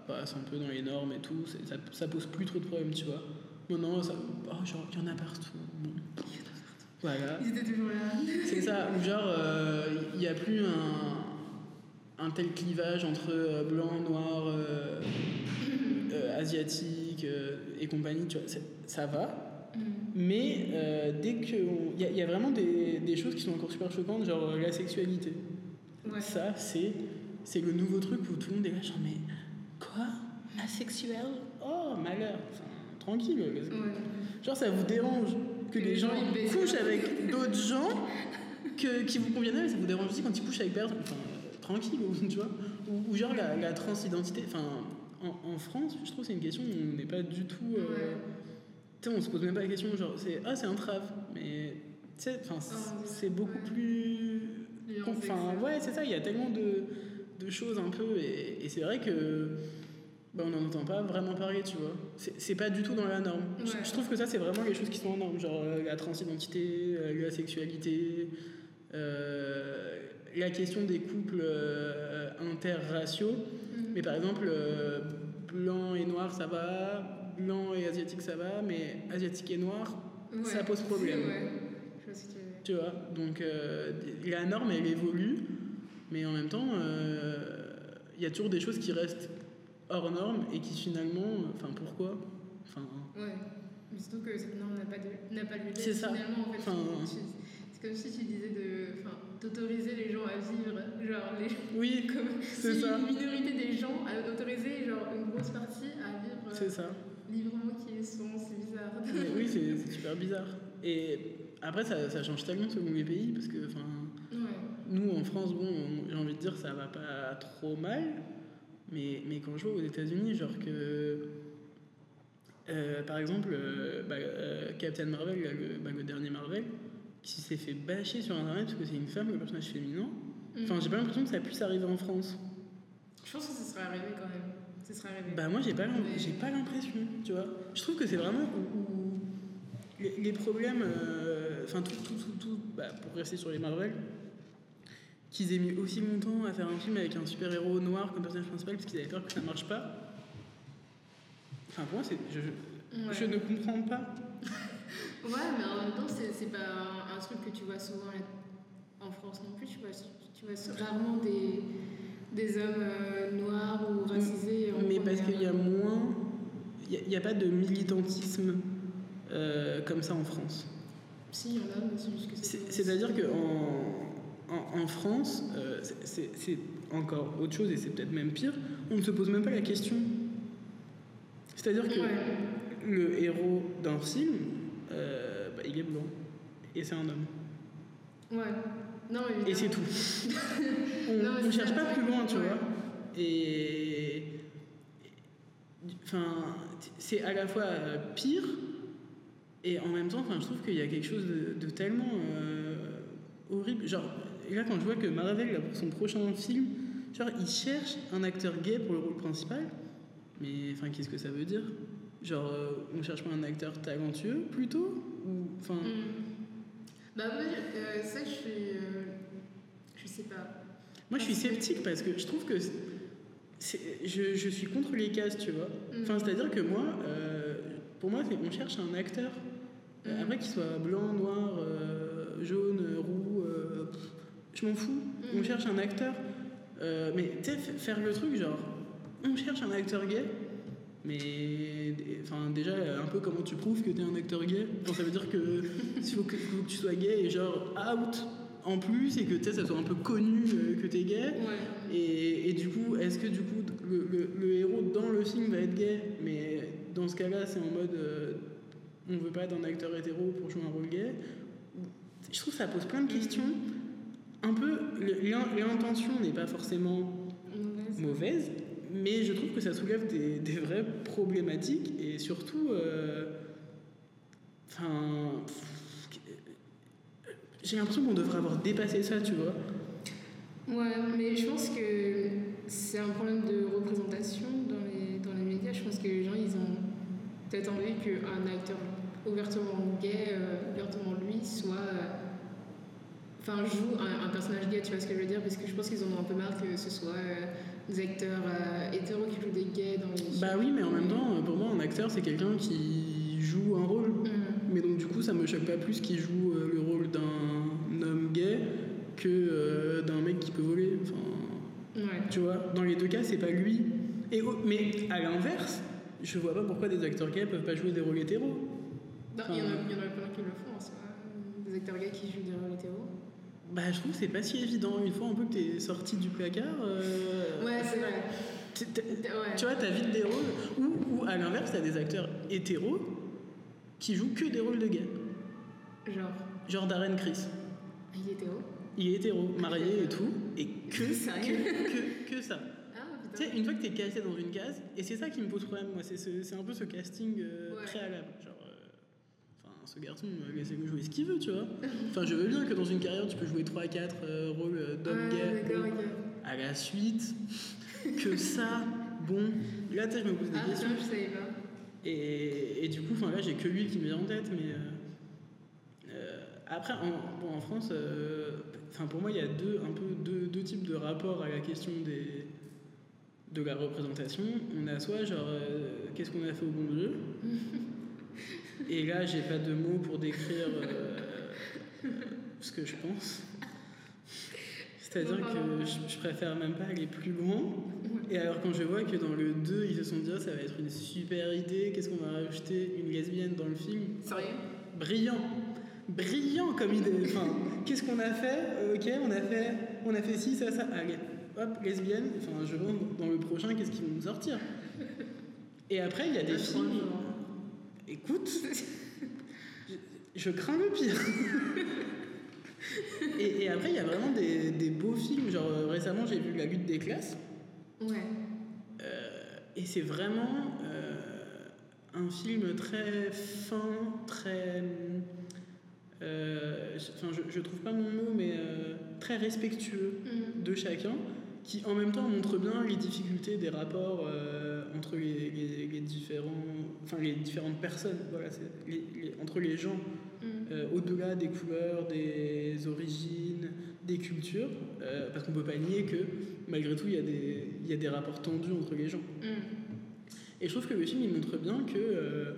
passe un peu dans les normes et tout. Ça, ça pose plus trop de problèmes, tu vois. Maintenant, ça, oh, genre, il y en a partout. Bon. Voilà. Ils étaient toujours là. C'est ça, ou genre, il n'y a plus un, un tel clivage entre euh, blanc, noir, euh, euh, asiatique et compagnie, tu vois, ça va. Mm. Mais dès que. Il y, y a vraiment des, des choses qui sont encore super choquantes, genre la sexualité. Ouais. Ça, c'est, c'est le nouveau truc où tout le monde est là, genre, mais quoi? Asexuel? Oh, malheur Enfin, tranquille. Ouais. Genre, ça vous dérange que Que les les gens gens, couchent avec d'autres gens que, qui vous conviennent, mais ça vous dérange aussi quand ils couchent avec personne. Enfin, tranquille, tu vois. Ou, ou genre la, la transidentité. Enfin, en, en France, je trouve que c'est une question où on n'est pas du tout. euh. Tu sais, on se pose même pas la question, genre, c'est ah, c'est un trave. Mais, tu sais, enfin, c'est- Ah, c'est beaucoup plus. Enfin, ouais, c'est ça, il y a tellement de, de choses un peu. Et, et c'est vrai que. Bah, on n'en entend pas vraiment parler, tu vois. C'est pas du tout dans la norme. Je- trouve que ça, c'est vraiment les choses qui sont en norme, genre euh, la transidentité, euh, la sexualité, euh, la question des couples euh, interraciaux. Mm. Mais par exemple, euh, blanc et noir, ça va, blanc et asiatique, ça va, mais asiatique et noir, Ouais. ça pose problème. Ouais. Je vois ce que tu vois. Donc euh, la norme, elle évolue, mais en même temps, il y a toujours des choses qui restent hors norme et qui finalement, enfin pourquoi? Enfin, Ouais. Mais surtout que cette norme n'a pas, de, n'a pas lieu d'être C'est ça. finalement. En fait, Enfin, c'est comme si tu disais de, enfin, d'autoriser les gens à vivre. Genre, les, oui, comme c'est si ça. une minorité des gens a autorisé genre, une grosse partie à vivre c'est ça. librement qui sont. C'est bizarre. Mais oui, c'est c'est super bizarre. Et après, ça, ça change tellement selon les pays, parce que, enfin, Ouais. nous en France, bon, on- j'ai envie de dire, ça va pas trop mal, mais, mais quand je vois aux États-Unis, genre que. euh, par exemple, euh, bah, euh, Captain Marvel, le, bah, le dernier Marvel, qui s'est fait bâcher sur internet parce que c'est une femme, le personnage féminin. Enfin, Mm. j'ai pas l'impression que ça puisse arriver en France. Je pense que ce serait arrivé quand même. Ce serait arrivé. Bah, moi, j'ai pas, Mais- l'impression, tu vois. Je trouve que c'est vraiment où, où les, les problèmes, euh, enfin, tout, tout, tout, tout, bah, pour rester sur les Marvel, qu'ils aient mis aussi longtemps à faire un film avec un super-héros noir comme personnage principal parce qu'ils avaient peur que ça marche pas. Enfin, pour moi, c'est, je, je- Ouais. je ne comprends pas. Ouais, mais en même temps, c'est, pas un, un truc que tu vois souvent en France non plus. Tu vois, tu vois rarement des, des hommes euh, noirs ou racisés. en Mais parce qu'il y a moins. Il n'y a, pas de militantisme euh, comme ça en France. Si, il y en a, mais c'est juste que c'est. C'est- C'est-à-dire qu'en en, en France, euh, c'est encore autre chose et c'est peut-être même pire, on ne se pose même pas la question. C'est-à-dire que Ouais. le héros d'un film, euh, bah, il est blanc et c'est un homme. Ouais. Non, Et c'est évidemment. tout. on ne cherche pas plus loin, tu ouais. vois. Et. Enfin, c'est à la fois euh, pire et en même temps, je trouve qu'il y a quelque chose de, de tellement euh, horrible. Genre, là, quand je vois que Marvel, là, pour son prochain film, genre, il cherche un acteur gay pour le rôle principal, mais enfin, qu'est-ce que ça veut dire? Genre, euh, on cherche pas un acteur talentueux plutôt Ou, enfin, Mm. Bah, moi, euh, ça, je suis. euh, je sais pas. Moi, je suis sceptique parce que je trouve que je, je suis contre les cases, tu vois. Mm. Enfin, c'est-à-dire que moi, euh, pour moi, c'est- on cherche un acteur. Euh, Mm. Après, qu'il soit blanc, noir, jaune, roux, pff, je m'en fous. On cherche un acteur. Mais tu sais, faire le truc, genre, on cherche un acteur gay. Mais enfin, déjà, un peu comment tu prouves que t'es un acteur gay? Genre, Ça veut dire que il faut, que faut que tu sois gay et genre out en plus et que tu sais, ça soit un peu connu euh, que t'es gay. Ouais. Et, et du coup, est-ce que du coup, le, le- le héros dans le film va être gay? Mais dans ce cas-là, c'est en mode. euh, on veut pas d'un acteur hétéro pour jouer un rôle gay. Je trouve que ça pose plein de questions. Un peu. L'intention n'est pas forcément Mauvaise. mauvaise, mais je trouve que ça soulève des, vraies problématiques et surtout. euh, Enfin. j'ai l'impression qu'on devrait avoir dépassé ça, tu vois. Ouais, mais je pense que c'est un problème de représentation dans les, dans les médias. Je pense que les gens, ils ont peut-être envie qu'un acteur ouvertement gay, euh, ouvertement lui, soit. Enfin, joue un, un personnage gay, tu vois ce que je veux dire? Parce que je pense qu'ils en ont un peu marre que ce soit euh, des acteurs euh, hétéros qui jouent des gays dans les. Bah oui, mais en même temps, pour moi, un acteur, c'est quelqu'un qui joue un rôle. Mm. Mais donc, du coup, ça me choque pas plus qu'il joue euh, le rôle d'un homme gay que euh, d'un mec qui peut voler. Enfin, Ouais. tu vois, dans les deux cas, c'est pas lui. Et, mais à l'inverse, je vois pas pourquoi des acteurs gays peuvent pas jouer des rôles hétéros. Il, y en a, y en a plein qui le font en soi. Des acteurs gays qui jouent des rôles hétéros. Bah, je trouve que c'est pas si évident. Une fois un peu que t'es sorti du placard. euh, Ouais, c'est vrai. Ouais. Tu vois, t'as vite des rôles. Ou, ou à l'inverse, t'as des acteurs hétéros qui jouent que des rôles de gays. Genre, Genre Darren Chris. il est hétéro. Il est hétéro, marié et tout, et que, que, que, que ça. Ah, Tu sais, une fois que t'es casté dans une case, et c'est ça qui me pose problème, moi, c'est ce- c'est un peu ce casting euh, Ouais. préalable. Genre, ce garçon, euh, laissez-le jouer ce qu'il veut, tu vois. Enfin, je veux bien que dans une carrière, tu peux jouer 3-4 rôles euh, d'homme gay. d'accord, Bon, ok. à la suite, que ça, bon, là, tu sais, je me pose des Ah, questions. je savais pas. Et, et du coup, enfin là, j'ai que lui qui me vient en tête, mais euh, euh, après, en, bon, en France, euh, enfin pour moi, il y a deux, un peu deux, deux types de rapports à la question des, de la représentation. On a soit genre, euh, qu'est-ce qu'on a fait au bon Dieu Et là, j'ai pas de mots pour décrire euh, ce que je pense. C'est-à-dire que je, je préfère même pas aller plus loin. Et alors quand je vois que dans le 2, ils se sont dit, Ah, ça va être une super idée, qu'est-ce qu'on va rajouter Une lesbienne dans le film? Sérieux? Brillant. Brillant comme idée. Enfin, qu'est-ce qu'on a fait? Ok, on a fait, on a fait ci, ça, ça, allez, hop, lesbienne, enfin je vois dans le prochain, qu'est-ce qu'ils vont nous sortir? Et après, il y a des films... Écoute, je, je crains le pire. et, et après, il y a vraiment des, des beaux films. Genre, euh, récemment, j'ai vu La lutte des classes. Ouais. Euh, et c'est vraiment euh, un film très fin, très. euh, je- Enfin, je, je trouve pas mon mot, mais très respectueux Mhm. de chacun, qui en même temps montre bien les difficultés des rapports euh, entre les, les- les différents, enfin les différentes personnes, voilà, c'est les- les- entre les gens, Mhm. euh, au-delà des couleurs, des origines, des cultures, euh, parce qu'on peut pas nier que malgré tout il y a des, il y a des rapports tendus entre les gens. Mhm. Et je trouve que le film il montre bien que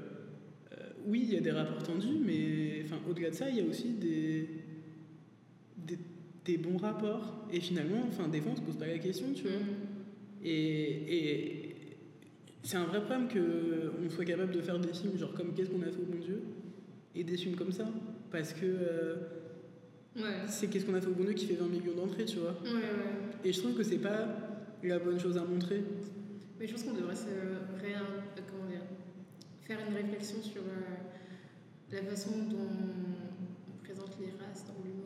oui, il y a des rapports tendus, mais enfin, au-delà de ça, il y a aussi des, des, bons rapports. Et finalement, enfin, des fois, on se pose pas la question, tu vois. Et, et c'est un vrai problème qu'on soit capable de faire des films genre comme Qu'est-ce qu'on a fait au bon Dieu et des films comme ça. Parce que euh, Ouais. c'est Qu'est-ce qu'on a fait au bon Dieu qui fait 20 millions d'entrées, tu vois. Ouais, ouais. Et je trouve que c'est pas la bonne chose à montrer. Mais je pense qu'on devrait se ré- euh, comment dire, faire une réflexion sur euh, la façon dont on présente les races dans l'humour.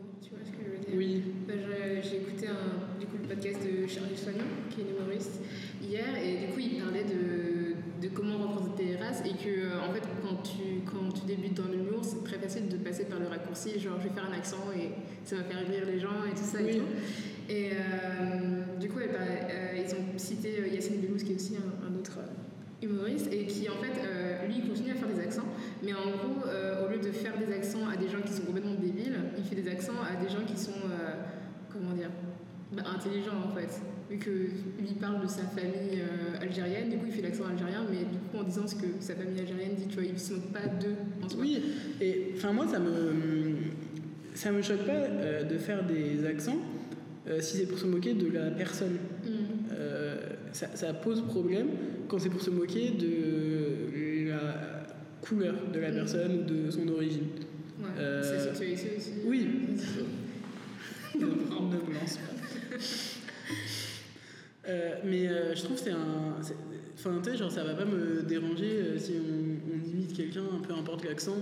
Tu vois ce que je veux dire Oui. Je- J'ai écouté un, du coup, le podcast de Charlie Soignon, qui est humoriste, hier, et du coup, il parlait de, de comment représenter les races, et que, euh, en fait, quand tu, quand tu débutes dans l'humour, c'est très facile de passer par le raccourci, genre, je vais faire un accent, et ça va faire rire les gens, et tout ça, et Oui. tout. Et euh, du coup, elle parlait- euh, ils ont cité Yacine Delouz, qui est aussi un, un autre humoriste, et qui, en fait, euh, lui, il continue à faire des accents, mais en gros, euh, au lieu de faire des accents à des gens qui sont complètement débiles, il fait des accents à des gens qui sont, euh, comment dire, bah, intelligents, en fait. Vu que lui parle de sa famille algérienne, du coup, il fait l'accent algérien, mais du coup, en disant ce que sa famille algérienne dit, tu vois, il se moque pas d'eux, en soi. Oui, et enfin moi ça me ça me choque pas de faire des accents si c'est pour se moquer de la personne. Mm ça, ça pose problème quand c'est pour se moquer de la couleur de la mm. personne de son origine. Ouais, euh, c'est situé aussi. Oui. ne me lance pas. Mais euh, je trouve que c'est un. Enfin, tu sais, genre, ça va pas me déranger euh, si on imite quelqu'un, peu importe l'accent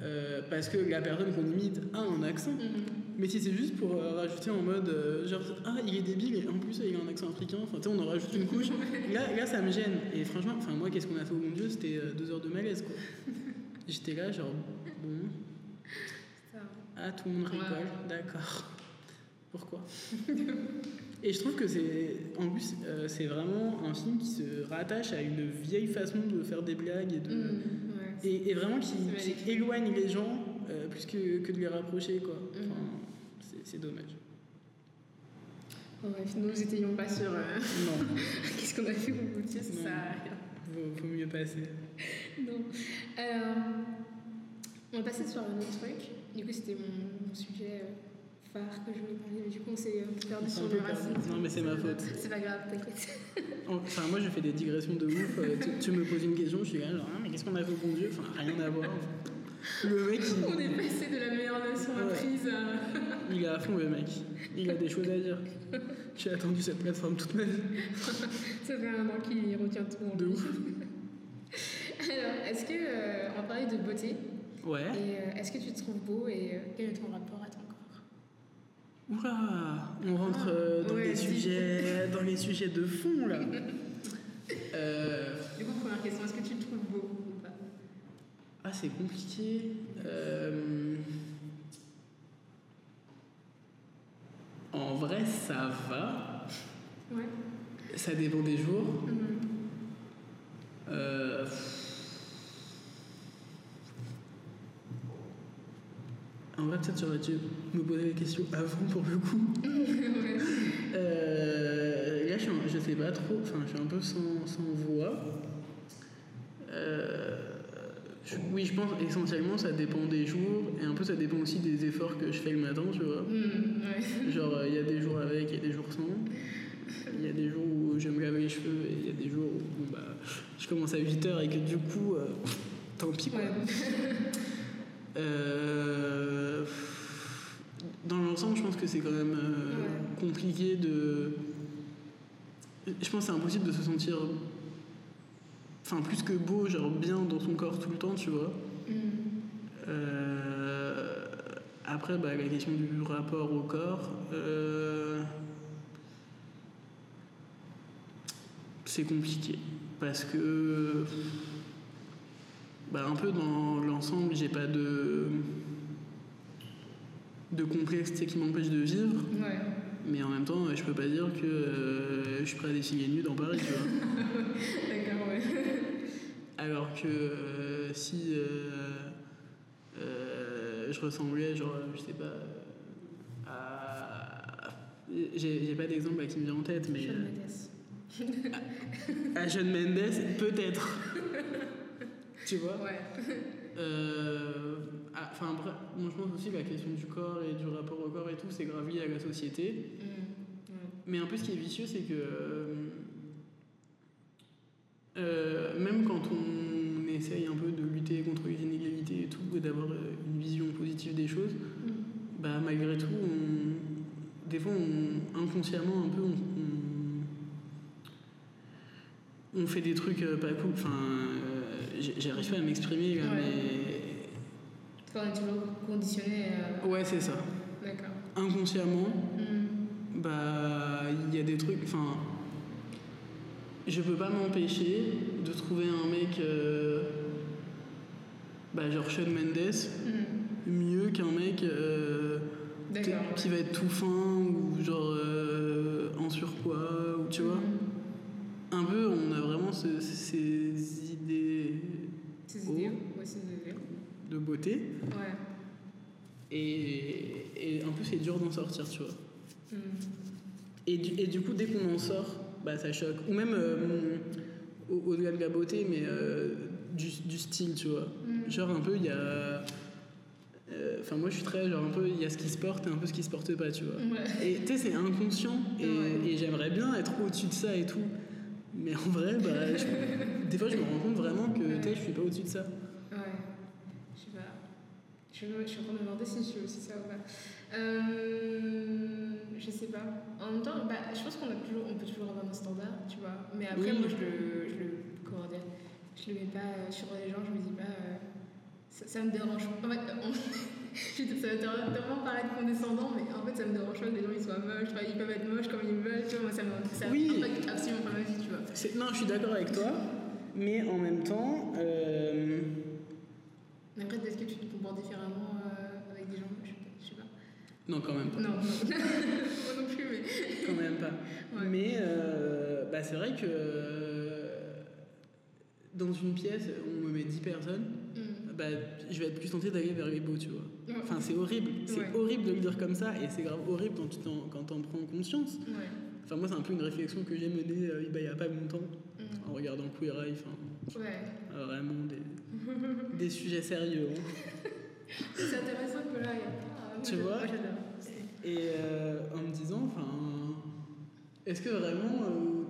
euh, parce que la personne qu'on imite a un accent. Mhm. Mais si c'est juste pour euh, rajouter en mode, euh, genre, ah, il est débile et en plus il a un accent africain, enfin, tu sais, on en rajoute une couche. Là, là, ça me gêne. Et franchement, enfin, moi, qu'est-ce qu'on a fait au bon Dieu? C'était deux heures de malaise, quoi. J'étais là, genre, bon, ah, tout le monde Ouais. rigole, d'accord. Pourquoi? Et je trouve que c'est, en plus, c'est vraiment un film qui se rattache à une vieille façon de faire des blagues et de. Mhm. Et, et vraiment qui, qui éloigne les gens euh, plus que, que de les rapprocher, quoi. Mhm. Enfin, c'est- c'est dommage. Bon, bref, nous n'étions pas sur euh, Non, qu'est-ce qu'on a fait bout de ça, sert à rien. vaut, vaut mieux passer. Non. Alors, on va passer sur un autre truc. Du coup, c'était mon, mon sujet euh, phare que je voulais parler, mais du coup, on s'est peu perdu sur le racisme. Non, mais c'est ma faute. C'est pas grave, t'inquiète. Enfin, moi, je fais des digressions de ouf. Euh, tu, tu me poses une question, je suis là, genre, ah, mais qu'est-ce qu'on a Dieu Enfin, rien à voir. Le mec, On est passé de la meilleure nation Ouais. apprise à. il est à fond, le mec. Il a des choses à dire. J'ai attendu cette plateforme toute ma vie. Ça fait un an qu'il retient tout en De ouf. Alors, est-ce que. euh, on va parler de beauté. Ouais. Et euh, est-ce que tu te trouves beau et euh, quel est ton rapport à Oula, on rentre euh, dans, Ouais, les sujets, dans les sujets de fond, là. Euh, Du coup, première question, est-ce que tu te trouves beau ou pas? Ah, c'est compliqué. Euh, En vrai, ça va. Ouais. Ça dépend des jours. Mhm. Euh, En vrai, peut-être j'aurais dû me poser la question avant pour le coup. Euh, là, je, je sais pas trop. Enfin, je suis un peu sans, sans voix. Euh, je- oui, je pense essentiellement ça dépend des jours et un peu ça dépend aussi des efforts que je fais le matin, tu vois. Ouais. Genre, euh, il y a des jours avec, il y a des jours sans. Il y a des jours où je me lave les cheveux et il y a des jours où bah, je commence à 8h et que du coup, tant pis quoi. Ouais. Euh, dans l'ensemble, je pense que c'est quand même euh, compliqué de. Je pense que c'est impossible de se sentir. Enfin, plus que beau, genre bien dans son corps tout le temps, tu vois. Mhm. Euh, après, bah, la question du rapport au corps. c'est compliqué. Parce que. Bah, un peu dans l'ensemble, j'ai pas de. de complexe qui m'empêche de vivre. Ouais. Mais en même temps, je peux pas dire que euh, je suis prêt à défiler nu dans Paris, tu vois. D'accord, ouais. Alors que euh, si euh, je ressemblais, genre, je sais pas, à. J'ai j'ai pas d'exemple qui me vient en tête, mais. Euh, Mendes. À Shawn Mendes, peut-être. tu vois Ouais. Euh, ah, Enfin, moi, je pense aussi que la question du corps et du rapport au corps et tout, c'est grave lié à la société. Mhm. Ouais. Mais un peu ce qui est vicieux, c'est que euh, euh, même quand on essaye un peu de lutter contre les inégalités et tout, et d'avoir euh, une vision positive des choses, Mhm. bah malgré tout, on, des fois, on, inconsciemment, un peu, on, on, fait des trucs euh, pas cool. Enfin, euh, j'arrive pas à m'exprimer, Ouais. mais Toi, on est toujours conditionné. euh, ouais, c'est ça. D'accord. Inconsciemment, Mhm. bah il y a des trucs enfin je peux pas m'empêcher de trouver un mec euh, bah genre Shawn Mendes Mhm. mieux qu'un mec euh, qui va être tout fin ou genre euh, en surpoids ou tu vois Mhm. Un peu on a vraiment ce- ces idées Ces Oh. idéaux. Ouais, ces idéaux. de beauté Ouais. et, et un peu c'est dur d'en sortir tu vois Mhm. Et du, et du coup, dès qu'on en sort, bah, ça choque. Ou même euh, au- au-delà de la beauté, mais euh, du, du style, tu vois. Mhm. Genre un peu, il y a... euh, Enfin, moi, je suis très... Genre un peu, il y a ce qui se porte et un peu ce qui se porte pas, tu vois. Ouais. Et tu sais, c'est inconscient. Et, Ouais. et j'aimerais bien être au-dessus de ça et tout. Mais en vrai, bah, je- des fois, je me rends compte vraiment que tu sais, je suis pas au-dessus de ça. Ouais. Je sais pas. Je, me- je suis en train de me demander si je suis aussi ça ou pas. Euh, je sais pas. En, même temps, bah, je pense qu'on a toujours, on peut toujours avoir nos standards, tu vois. Mais après, Oui. moi, je le, je le, comment dire, je le mets pas euh, sur les gens, je me dis pas, euh, ça, ça me dérange. En fait, on- ça va tellement paraître condescendant, mais en fait, ça me dérange pas que les gens ils soient moches, enfin, ils peuvent être moches comme ils veulent, tu vois. Moi, ça me, Oui. impacte absolument pas ma vie, tu vois. Non, je suis d'accord avec toi, mais en même temps, euh, après, est-ce que tu te comportes différemment euh, avec des gens moches Je sais pas. non, quand même pas. Non, non. moi non plus, mais. Quand même pas. Ouais. Mais euh, bah, c'est vrai que euh, dans une pièce, on me met 10 personnes. Bah, je vais être plus tenté d'aller vers les beaux, tu vois. Enfin, c'est horrible. C'est Ouais. horrible de le dire comme ça, et c'est grave horrible quand tu t'en, quand t'en prends conscience. Ouais. Enfin, moi, c'est un peu une réflexion que j'ai menée euh, il y a pas longtemps, Mm. en regardant Queer Eye. Enfin, Ouais. euh, vraiment des, des sujets sérieux. hein. C'est intéressant que là, il y a pas. moi, Tu vois? Et euh, en me disant, enfin, est-ce que vraiment,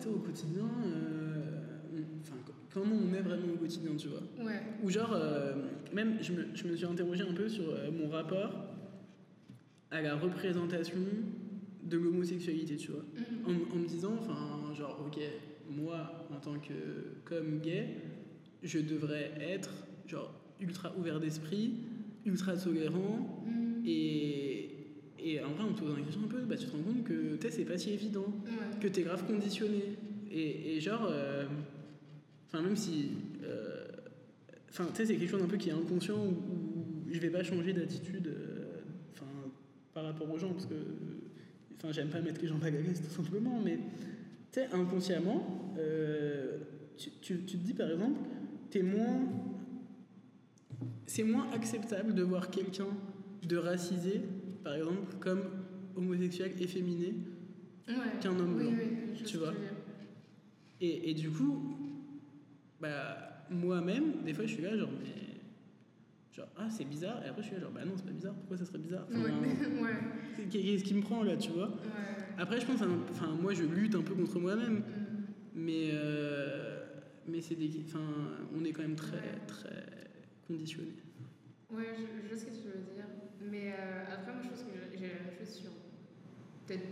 au quotidien, euh, on- enfin, co- comment on est vraiment au quotidien, tu vois Ouais. Ou genre, euh, même, je me, je me suis interrogé un peu sur euh, mon rapport à la représentation de l'homosexualité, tu vois. Mhm. En, en me disant, enfin, genre, ok, moi, en tant que comme gay, je devrais être, genre, ultra ouvert d'esprit, ultra tolérant, Mhm. et, et en vrai, on te pose la question un peu, bah, tu te rends compte que tu sais, c'est pas si évident, Ouais. que t'es grave conditionné. Et, et genre, euh, enfin, même si. euh, Enfin, tu sais, c'est quelque chose un peu qui est inconscient où, où je vais pas changer d'attitude euh, enfin, par rapport aux gens, parce que. Enfin, j'aime pas mettre les gens l'aise tout simplement, mais tu sais, inconsciemment, euh, tu, tu, tu te dis par exemple, t'es moins. C'est moins acceptable de voir quelqu'un de racisé, par exemple, comme homosexuel efféminé, Ouais. qu'un homme oui, blanc, oui, je tu vois. Et, et du coup, bah, moi-même, des fois, je suis là, genre, mais. Genre, ah, c'est bizarre. Et après, je suis là, genre, bah non, c'est pas bizarre. Pourquoi ça serait bizarre? Enfin, Ouais. ouais. qu'est- Qu'est-ce qui me prend là, tu vois Ouais. Après, je pense, enfin, moi, je lutte un peu contre moi-même. Mhm. Mais. euh, mais c'est des. Enfin, on est quand même très, Ouais. très conditionné. Ouais, je, je vois ce que tu veux dire. Mais euh, après, moi, je pense que j'ai j'ai la même chose sur. Peut-être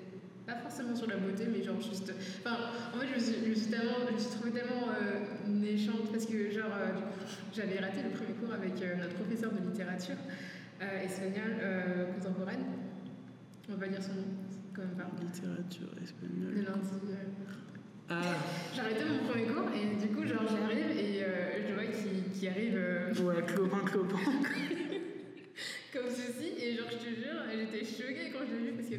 pas forcément sur la beauté, mais genre juste. Enfin, en fait, je me suis, je me suis, tellement, je me suis trouvée tellement euh, méchante parce que, genre, euh, du coup, j'avais raté le premier cours avec euh, notre professeur de littérature euh, espagnole euh, contemporaine. On va dire son nom, quand même pas. Littérature Le espagnole. lundi. euh, Ah, arrêté mon premier cours et du coup, genre, j'arrive et je vois qu'il arrive. ouais, clopin, clopin. comme ceci et genre je te jure j'étais choquée quand je l'ai vu parce que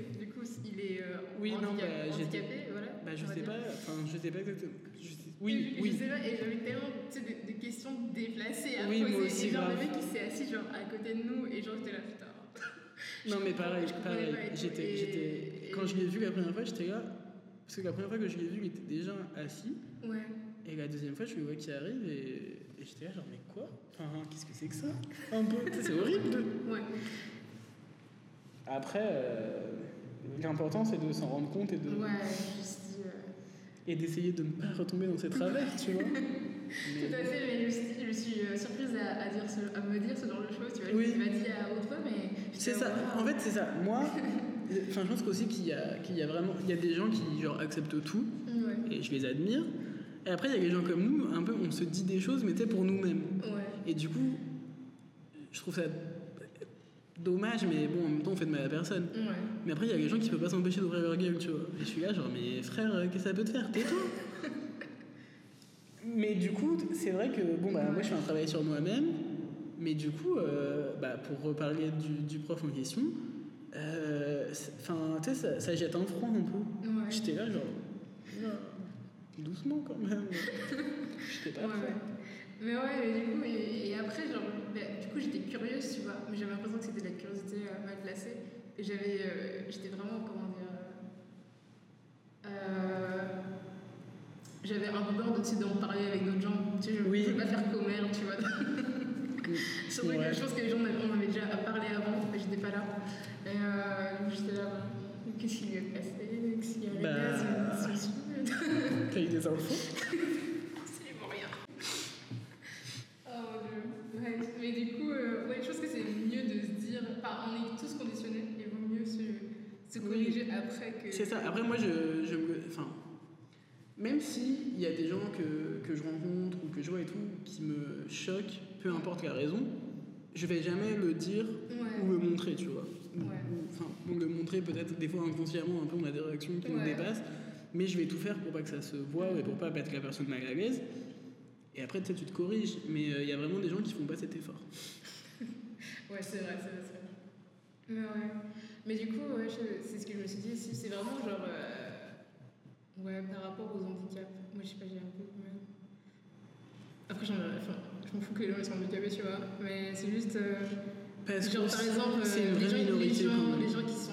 il est euh, Oui, non, bah, handicapé voilà Bah, je sais pas, enfin, je sais pas exactement. je sais- Et Oui, je, oui. je sais pas et j'avais tellement tu sais, des, des questions déplacées à Oui, moi poser aussi, et genre grave. le mec il s'est assis genre à côté de nous et genre j'étais là putain Non mais pareil, pareil. J'étais, j'étais, quand je l'ai vu la première fois, j'étais là, parce que la première fois que je l'ai vu, il était déjà assis, ouais et la deuxième fois, je le vois qui arrive, et, et j'étais là genre mais quoi? Enfin, qu'est-ce que c'est que ça? Un peu, c'est horrible. ouais Après, euh, l'important c'est de s'en rendre compte et de, ouais dit euh, et d'essayer de ne pas retomber dans ces travers, tu vois. tout à fait mais je suis, je suis euh, surprise à, à, dire ce, à me dire ce genre de choses tu vois Oui. l'ai pas dit à haute voix mais C'est ça. En fait, c'est ça. Moi, enfin, je pense qu'aussi qu'il y a, qu'il y a vraiment, il y a des gens qui genre acceptent tout. ouais et je les admire. Et après, il y a des gens comme nous, un peu, on se dit des choses, mais tu sais, pour nous-mêmes. ouais Et du coup, je trouve ça dommage, mais bon, en même temps, on fait de mal à personne. ouais Mais après, il y a des gens qui peuvent pas s'empêcher d'ouvrir leur gueule, tu vois. Et je suis là, genre, mais frère, euh, qu'est-ce que ça peut te faire? Tais-toi Mais du coup, c'est vrai que, bon, bah, moi, je fais un travail sur moi-même, mais du coup, euh, bah, pour reparler du, du prof en question, euh, enfin, tu sais, ça, ça jette un froid un peu. ouais J'étais là, genre, doucement quand même. J'étais pas prêt. Mais ouais, mais du coup, et, et après, genre, bah, du coup, j'étais curieuse, tu vois, mais j'avais l'impression que c'était de la curiosité euh, mal placée. Et j'avais, euh, j'étais vraiment, comment dire, euh, euh, j'avais un peu peur de, tu sais, d'en parler avec d'autres gens. Tu sais, je ne Oui. pas faire commère, tu vois. Ouais. que je pense que les gens, on avait déjà parlé avant, mais j'étais pas là. Et euh, j'étais là, bah, qu'est-ce qui lui est passé? Qu'est-ce qui est arrivé Bah. T'as eu des infos Absolument rien. Oh mon dieu. Ouais, mais du coup, euh, ouais, je pense que c'est mieux de se dire. Enfin, on est tous conditionnés, il vaut mieux se, corriger après que. C'est ça. Après, moi, je, je me. Enfin. Même s'il y a des gens que, que je rencontre ou que je vois et tout qui me choquent, peu importe la raison, je vais jamais le dire Ouais. ou le montrer, tu vois. Ou- Ouais. ou- Enfin, bon, le montrer peut-être des fois inconsciemment, un peu on a des réactions qui nous Ouais. dépassent, mais je vais tout faire pour pas que ça se voit et pour pas mettre la personne mal à l'aise. Et après, tu sais, tu te corriges, mais euh, il y a vraiment des gens qui font pas cet effort. Ouais, c'est vrai, c'est vrai, c'est vrai. Mais ouais. Mais du coup, ouais, c'est ce que je me suis dit, c'est c'est vraiment genre. euh, ouais, par rapport aux handicaps. Moi, je sais pas, j'ai un peu. Après, j'en ai- enfin, je m'en fous que les gens ils sont handicapés, tu vois. Mais c'est juste. euh, Parce genre, que par exemple, euh, les, gens, les, gens, les gens qui sont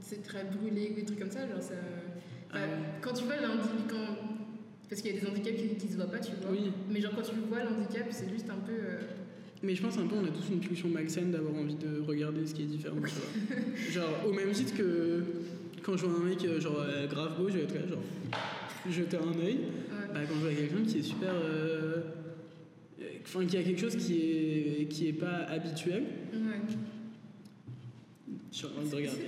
c'est très brûlés ou des trucs comme ça, genre ça. Ah bah, ouais. Quand tu vois l'handicap. Quand... Parce qu'il y a des handicaps qui, qui se voient pas, tu vois. Oui, Mais genre, quand tu vois l'handicap, c'est juste un peu. Euh, mais je pense un peu on a tous une pulsion malsaine d'avoir envie de regarder ce qui est différent, tu vois. Genre, au même titre que quand je vois un mec euh, genre euh, grave beau, je vais être là, genre, jeter un œil. ouais. Bah, quand je vois quelqu'un qui est super. euh, Enfin, qui a quelque chose qui est, qui est pas habituel, Ouais. j'ai envie de regarder.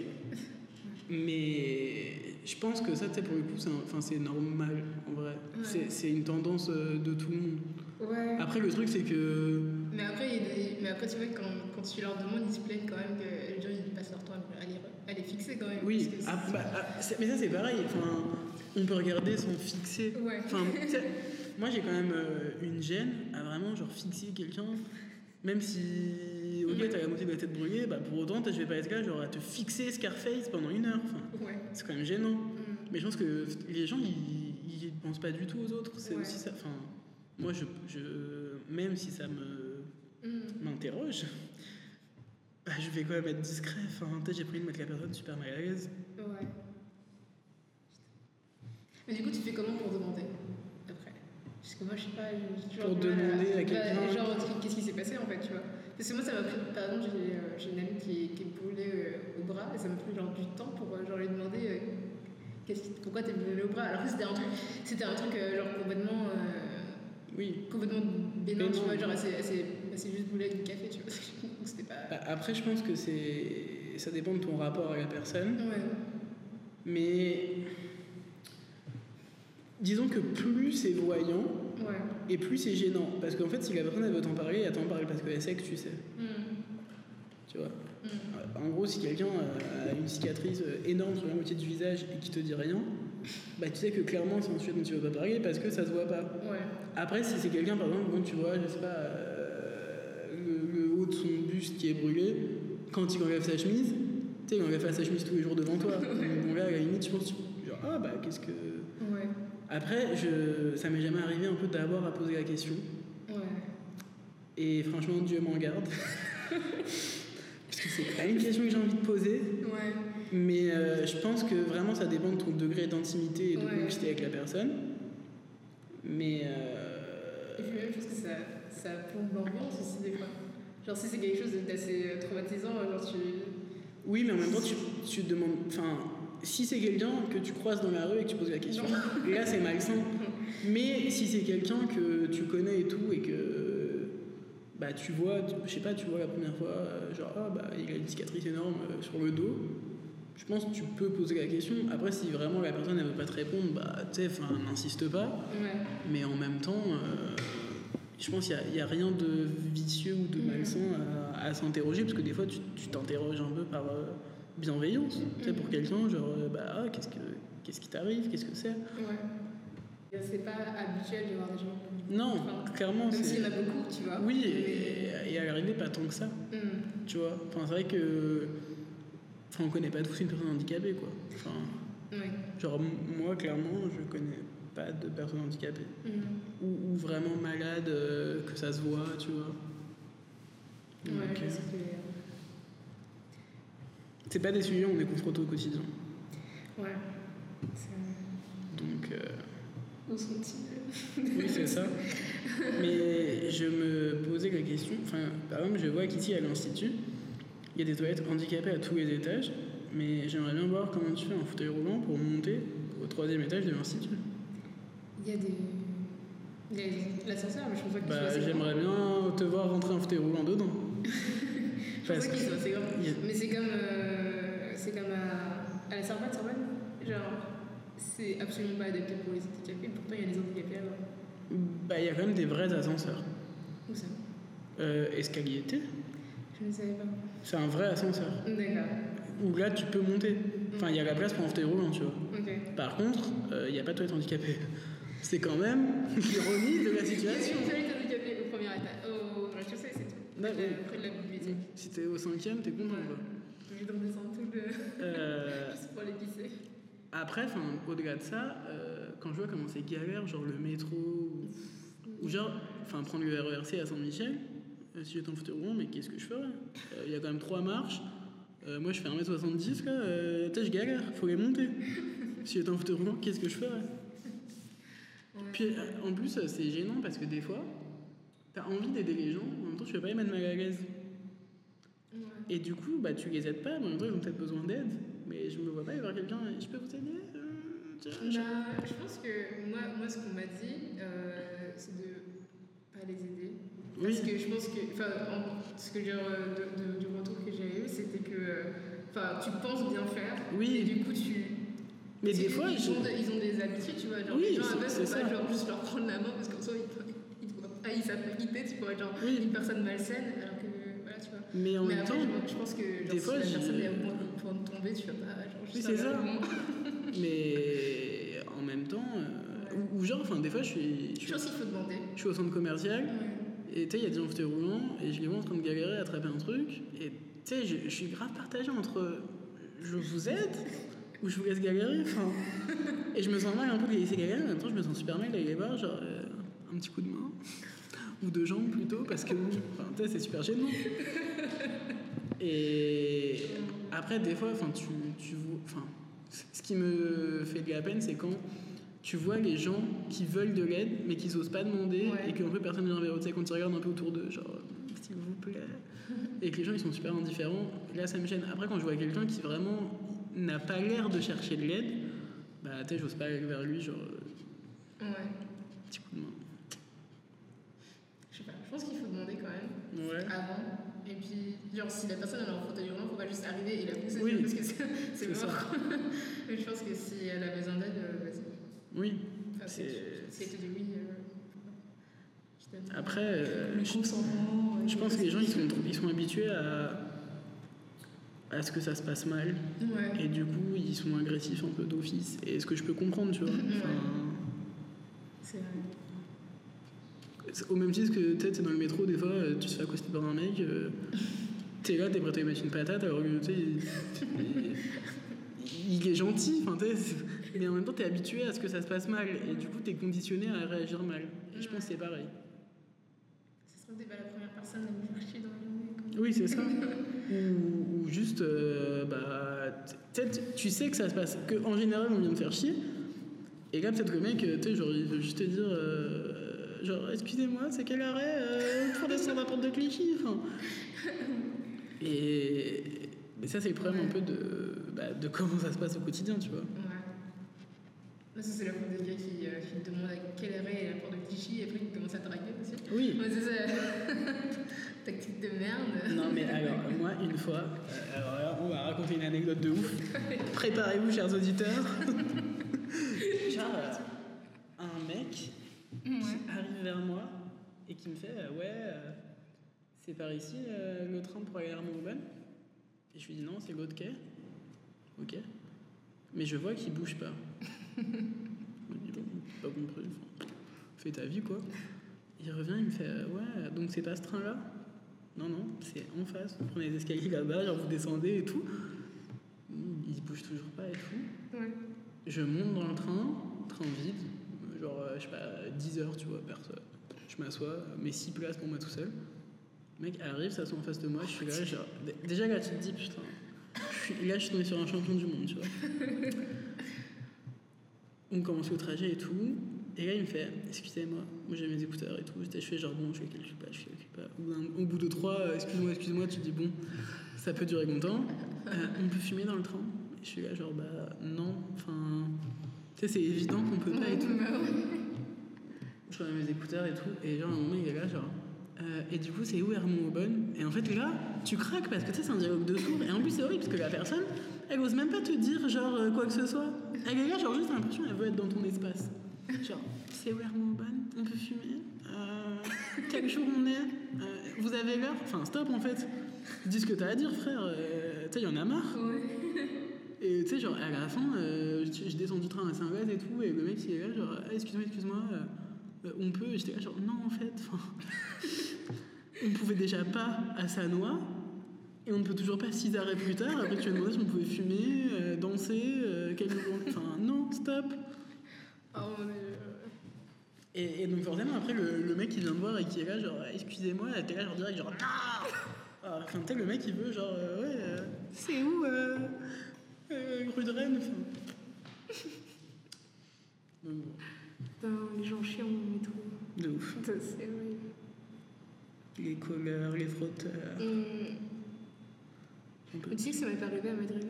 Mais je pense que ça, tu sais, pour le coup, c'est normal en vrai. Ouais. C'est- une tendance euh, de tout le monde. Ouais. Après, le truc, c'est que. Mais après, il y a des- mais après, tu vois, quand, quand tu leur demandes, ils se plaignent quand même que les gens ils passent leur temps à les, à les fixer quand même. Oui, parce que ah, bah, ah, mais ça, c'est pareil. Enfin, on peut regarder sans fixer. Ouais. Enfin, moi j'ai quand même euh, une gêne à vraiment genre fixer quelqu'un, même si ok t'as la moitié de la tête brûlée, bah pour autant je vais pas être là genre à te fixer Scarface pendant une heure. Enfin, Ouais. c'est quand même gênant. Mm. Mais je pense que les gens ils, ils pensent pas du tout aux autres. C'est Ouais. aussi ça. Enfin, moi je, je même si ça me. M'interroge. Bah, je vais quand même être discret. Enfin, sais, j'ai pris de mettre la personne super mal à l'aise. Ouais. Mais du coup, tu fais comment pour demander après? Parce que moi, je sais pas. toujours Pour demander à bah, quelqu'un- Genre, qu'est-ce qui s'est passé en fait, tu vois? Parce que moi, ça m'a pris. Par exemple, j'ai euh, j'ai une amie qui est, qui est brûlée euh, au bras et ça m'a pris genre du temps pour euh, genre, lui demander euh, qu'est-ce qui- pourquoi t'es brûlée au bras? Alors que c'était un truc, c'était un truc euh, genre complètement. euh, Oui. complètement bénin, tu vois, genre elle s'est- s'est juste brûlée avec du café, tu vois. Donc c'était pas. Bah, Après, je pense que c'est ça dépend de ton rapport à la personne. Ouais. Mais disons que plus c'est voyant Ouais. et plus c'est gênant. Parce qu'en fait, si la personne elle veut t'en parler, elle t'en parle parce qu'elle sait que tu sais. Mm. Tu vois. Mm. En gros, si quelqu'un euh, a une cicatrice euh, énorme sur la moitié du visage et qui te dit rien, bah tu sais que clairement c'est un sujet dont tu veux pas parler parce que ça se voit pas. Ouais. Après, si c'est quelqu'un, par exemple, dont tu vois, je sais pas, euh, buste qui est brûlé, quand il enlève sa chemise, tu sais, il enlève sa chemise tous les jours devant toi. Donc, bon, là, à la limite, je pense, genre, ah bah, qu'est-ce que. Ouais. Après, je, ça m'est jamais arrivé un peu d'avoir à poser la question. Ouais. Et franchement, Dieu m'en garde. Parce que c'est pas une question que j'ai envie de poser. Ouais. Mais euh, je pense que vraiment, ça dépend de ton degré d'intimité et de Ouais. avec la personne. Mais. euh, Et puis même, je pense que ça, ça plombe l'ambiance aussi des fois. Genre si c'est quelque chose d'assez euh, traumatisant, genre tu... Oui, mais en même temps, tu, tu te demandes. Enfin, si c'est quelqu'un que tu croises dans la rue et que tu poses la question, là c'est malsain. Mais si c'est quelqu'un que tu connais et tout et que. Bah, tu vois, tu- je sais pas, tu vois la première fois, euh, genre, ah, bah, il a une cicatrice énorme euh, sur le dos. Je pense que tu peux poser la question. Après, si vraiment la personne elle veut pas te répondre, bah, tu sais, enfin, n'insiste pas. Ouais. Mais en même temps, euh, je pense qu'il n'y a, rien de vicieux ou de Mhm. malsain à, à s'interroger, parce que des fois, tu t'interroges un peu par euh, bienveillance. Tu sais, pour Mhm. quelqu'un, genre, euh, bah, ah, qu'est-ce, que, qu'est-ce qui t'arrive Qu'est-ce que c'est? Ouais. C'est pas habituel de voir des gens. Non, Enfin, clairement, Même s'il y en a beaucoup, tu vois. Oui, et, et à l'arrivée, pas tant que ça, Hmm. tu vois. Enfin, c'est vrai que. Enfin, on connaît pas tous une personne handicapée, quoi. Enfin, genre, moi, clairement, je connais pas de personne handicapée. Hmm. Ou, ou vraiment malade, euh, que ça se voit, tu vois. Ouais, je euh, c'est pas des sujets on est confronté au quotidien. Ouais. Donc, euh, sont-ils oui, c'est ça. Mais je me posais la question, enfin, par exemple, je vois qu'ici à l'Institut, il y a des toilettes handicapées à tous les étages, mais j'aimerais bien voir comment tu fais un fauteuil roulant pour monter au troisième étage de l'Institut. Il y a des... Il y a l'ascenseur, mais je pense pas qu'il soit Bah, grand. j'aimerais bien te voir rentrer un fauteuil roulant dedans. Je pense qu'il soit assez grand. il y a- Mais c'est comme... euh, C'est comme à... À la Sorbonne, Sorbonne, genre, c'est absolument pas adapté pour les handicapés, pourtant il y a des handicapés là-bas. Bah, il y a quand même des vrais ascenseurs. Où ça? Euh, escalier T, Je ne savais pas. c'est un vrai ascenseur. D'accord. Où là, tu peux monter. Enfin, il y a la place pour un fauteuil roulant, tu vois. Par contre, il n'y a pas de toilette handicapée. C'est quand même l'ironie de la Il situation. a une toilette handicapée au premier étage. Au rez-de-chaussée, c'est tout. Ouais, Près de la- bibliothèque. Si t'es au cinquième, t'es content. quoi. Vais descendre tout le. Euh, Juste pour aller pisser. après, au-delà de ça, euh, quand je vois comment c'est galère, genre le métro, ou, ou genre, enfin, prendre le RERC à Saint-Michel, euh, si j'étais en fauteuil roulant, mais qu'est-ce que je ferais? Il y a quand même trois marches. Euh, moi, je fais 1m70, là, euh, tu sais, je galère, faut les monter. si j'étais en fauteuil roulant, qu'est-ce que je ferais? Puis euh, en plus, euh, c'est gênant parce que des fois, t'as envie d'aider les gens, en même temps, tu veux pas les mettre mal à l'aise. Ouais. Et du coup, bah, tu les aides pas, mais en même temps, ils ont peut-être besoin d'aide. Mais je me vois pas aller voir quelqu'un, je peux vous aider euh, je- Bah, je pense que moi, moi ce qu'on m'a dit, euh, c'est de pas les aider. Parce Oui, que je pense que, enfin, en- ce que j'ai, euh, de, de- du retour que j'ai eu, c'était que, enfin, tu penses bien faire, Oui. et du coup, tu. Mais des fois, ils, je- ont, de- ils ont des habitudes, tu vois. Genre, Oui, les gens faut pas ça. genre, juste leur prendre la main parce qu'en soi, ils, ils, pas, ils savent pas quitter, tu pourrais être genre Oui. une personne malsaine, alors que, voilà, tu vois. mais en Mais même après, temps, je, je pense que genre, des si fois, la personne est au point, de tomber, tu vas pas genre, Oui, c'est ça. mais en même temps, euh, ou, ou genre, enfin, des fois, je suis, je Je suis, pense qu'il faut demander. je suis au centre commercial, Ouais. et tu sais, il y a des gens en fauteuil roulant, et je les vois en train de galérer à attraper un truc, et tu sais, je, je suis grave partagé entre je vous aide ou je vous laisse galérer, enfin. Et je me sens mal un peu de les laisser galérer, en même temps, je me sens super mal d'aller les voir, genre, euh, un petit coup de main, ou de jambe plutôt, parce que, enfin, tu sais, c'est super gênant. Et après, des fois, enfin, tu, tu vois, enfin, ce qui me fait de la peine, c'est quand tu vois les gens qui veulent de l'aide, mais qui n'osent pas demander, Ouais. et qu'un peu personne vient vers eux, tu sais, quand ils regardent un peu autour d'eux, genre, s'il vous plaît, et que les gens ils sont super indifférents, là ça me gêne. Après, quand je vois quelqu'un qui vraiment n'a pas l'air de chercher de l'aide, bah, tu sais, j'ose pas aller vers lui, genre, euh, Ouais. petit coup de main. Je sais pas, je pense qu'il faut demander quand même Ouais. avant. Et puis, genre, si la personne elle est en fauteuil roulant, faut pas juste arriver et la pousser Oui. parce que c'est mort. Mais je pense que si elle a besoin d'aide, euh, vas-y. Oui. Enfin, C'est- si elle te dit oui, euh. Après, euh, le je- Je pense que les gens ils sont, ils sont habitués à, à ce que ça se passe mal Ouais. et du coup ils sont agressifs un peu d'office et ce que je peux comprendre tu vois. Enfin, C'est vrai. au même titre que tu t'es dans le métro des fois tu te fais accoster par un mec, euh, t'es là t'es prêt à lui mettre une patate alors que tu sais il, il- est gentil enfin mais en même temps t'es habitué à ce que ça se passe mal et du coup t'es conditionné à réagir mal et je pense que c'est pareil. Ce serait pas la première personne à me faire chier dans quoi. Oui, c'est ça. ou, juste, euh, bah, tu sais que ça se passe, qu'en général, on vient de faire chier. Et là, peut-être que le mec, euh, tu sais, genre, il veut juste te dire, euh, genre, excusez-moi, c'est quel arrêt pour descendre la porte de Clichy. Et, ça, c'est le problème un peu de, bah, de comment ça se passe au quotidien, tu vois. Ça, c'est la faute des gars qui, euh, qui demandent à quelle arrêt est la porte de Clichy et après ils commencent à draguer aussi. Oui. Ouais, c'est ça. Tactique de merde. Non, mais alors, moi, une fois, euh, alors là, on va raconter une anecdote de ouf. Préparez-vous, chers auditeurs. Genre, euh, un mec qui arrive vers moi et qui me fait euh, Ouais, c'est par ici le train pour aller à Armand-Aubin Et je lui dis Non, c'est l'autre quai. Ok. Mais je vois qu'il bouge pas. Je me dis Bon, pas compris. Enfin, fais ta vie, quoi. Il revient, il me fait euh, Ouais, donc c'est pas ce train-là? Non, non, c'est en face. Vous prenez les escaliers là-bas, genre vous descendez et tout. Il bouge toujours pas et tout. Ouais. Je monte dans le train, train vide, genre, euh, je sais pas, 10 heures, tu vois, personne. Je m'assois, mes 6 places pour moi tout seul. Le mec arrive, s'assoit en face de moi, je suis là, genre. dé- Déjà là, tu te dis, putain, là, je suis tombé sur un champion du monde, tu vois. On commence le trajet et tout. Et là, il me fait, excusez-moi, moi j'ai mes écouteurs et tout. Je fais genre, bon, je fais calcule pas, je fais calcule pas. Au bout Au de trois, euh, excuse-moi, excuse-moi, tu te dis, bon, ça peut durer longtemps. Euh, on peut fumer dans le train. Et je suis là, genre, bah non, enfin. Tu sais, c'est évident qu'on peut pas et tout. Bah. Je remets mes écouteurs et tout, et genre, à un moment, il est là, genre. euh, et du coup, c'est où Hermont Aubonne? Et en fait, là, tu craques parce que tu sais, c'est un dialogue de sourds. Et en plus, c'est horrible parce que la personne, elle ose même pas te dire, genre, quoi que ce soit. Elle est là, genre, juste l'impression qu'elle veut être dans ton espace. Genre, c'est où Hermobane On peut fumer euh, Quel jour on est Euh, Vous avez l'heure Enfin, stop en fait. Dis ce que t'as à dire, frère. Euh, tu sais, y en a marre. Et tu sais, genre, à la fin, euh, je, je descends du train à Saint-Gaz et tout, et le mec, il est là, genre, Ah, excuse-moi, excuse-moi, euh, on peut. J'étais là, genre, non, en fait, on pouvait déjà pas à Sanois, et on ne peut toujours pas six arrêts plus tard. Après, tu as demandé si on pouvait fumer, euh, danser, euh, quel Enfin, non, stop. Oh mon dieu. Et, et donc, forcément, après, le, le mec, il vient me voir et qui est là, genre, excusez-moi, t'es là, genre, direct, genre, non Ah, Enfin, tu le mec, il veut, genre, euh, ouais, euh, c'est où rue de Rennes? Enfin. Donc, bon. Les gens chiants au métro. De ouf. C'est horrible. Les colleurs, les frotteurs. Tu sais que ça m'est pas arrivé à Madrid.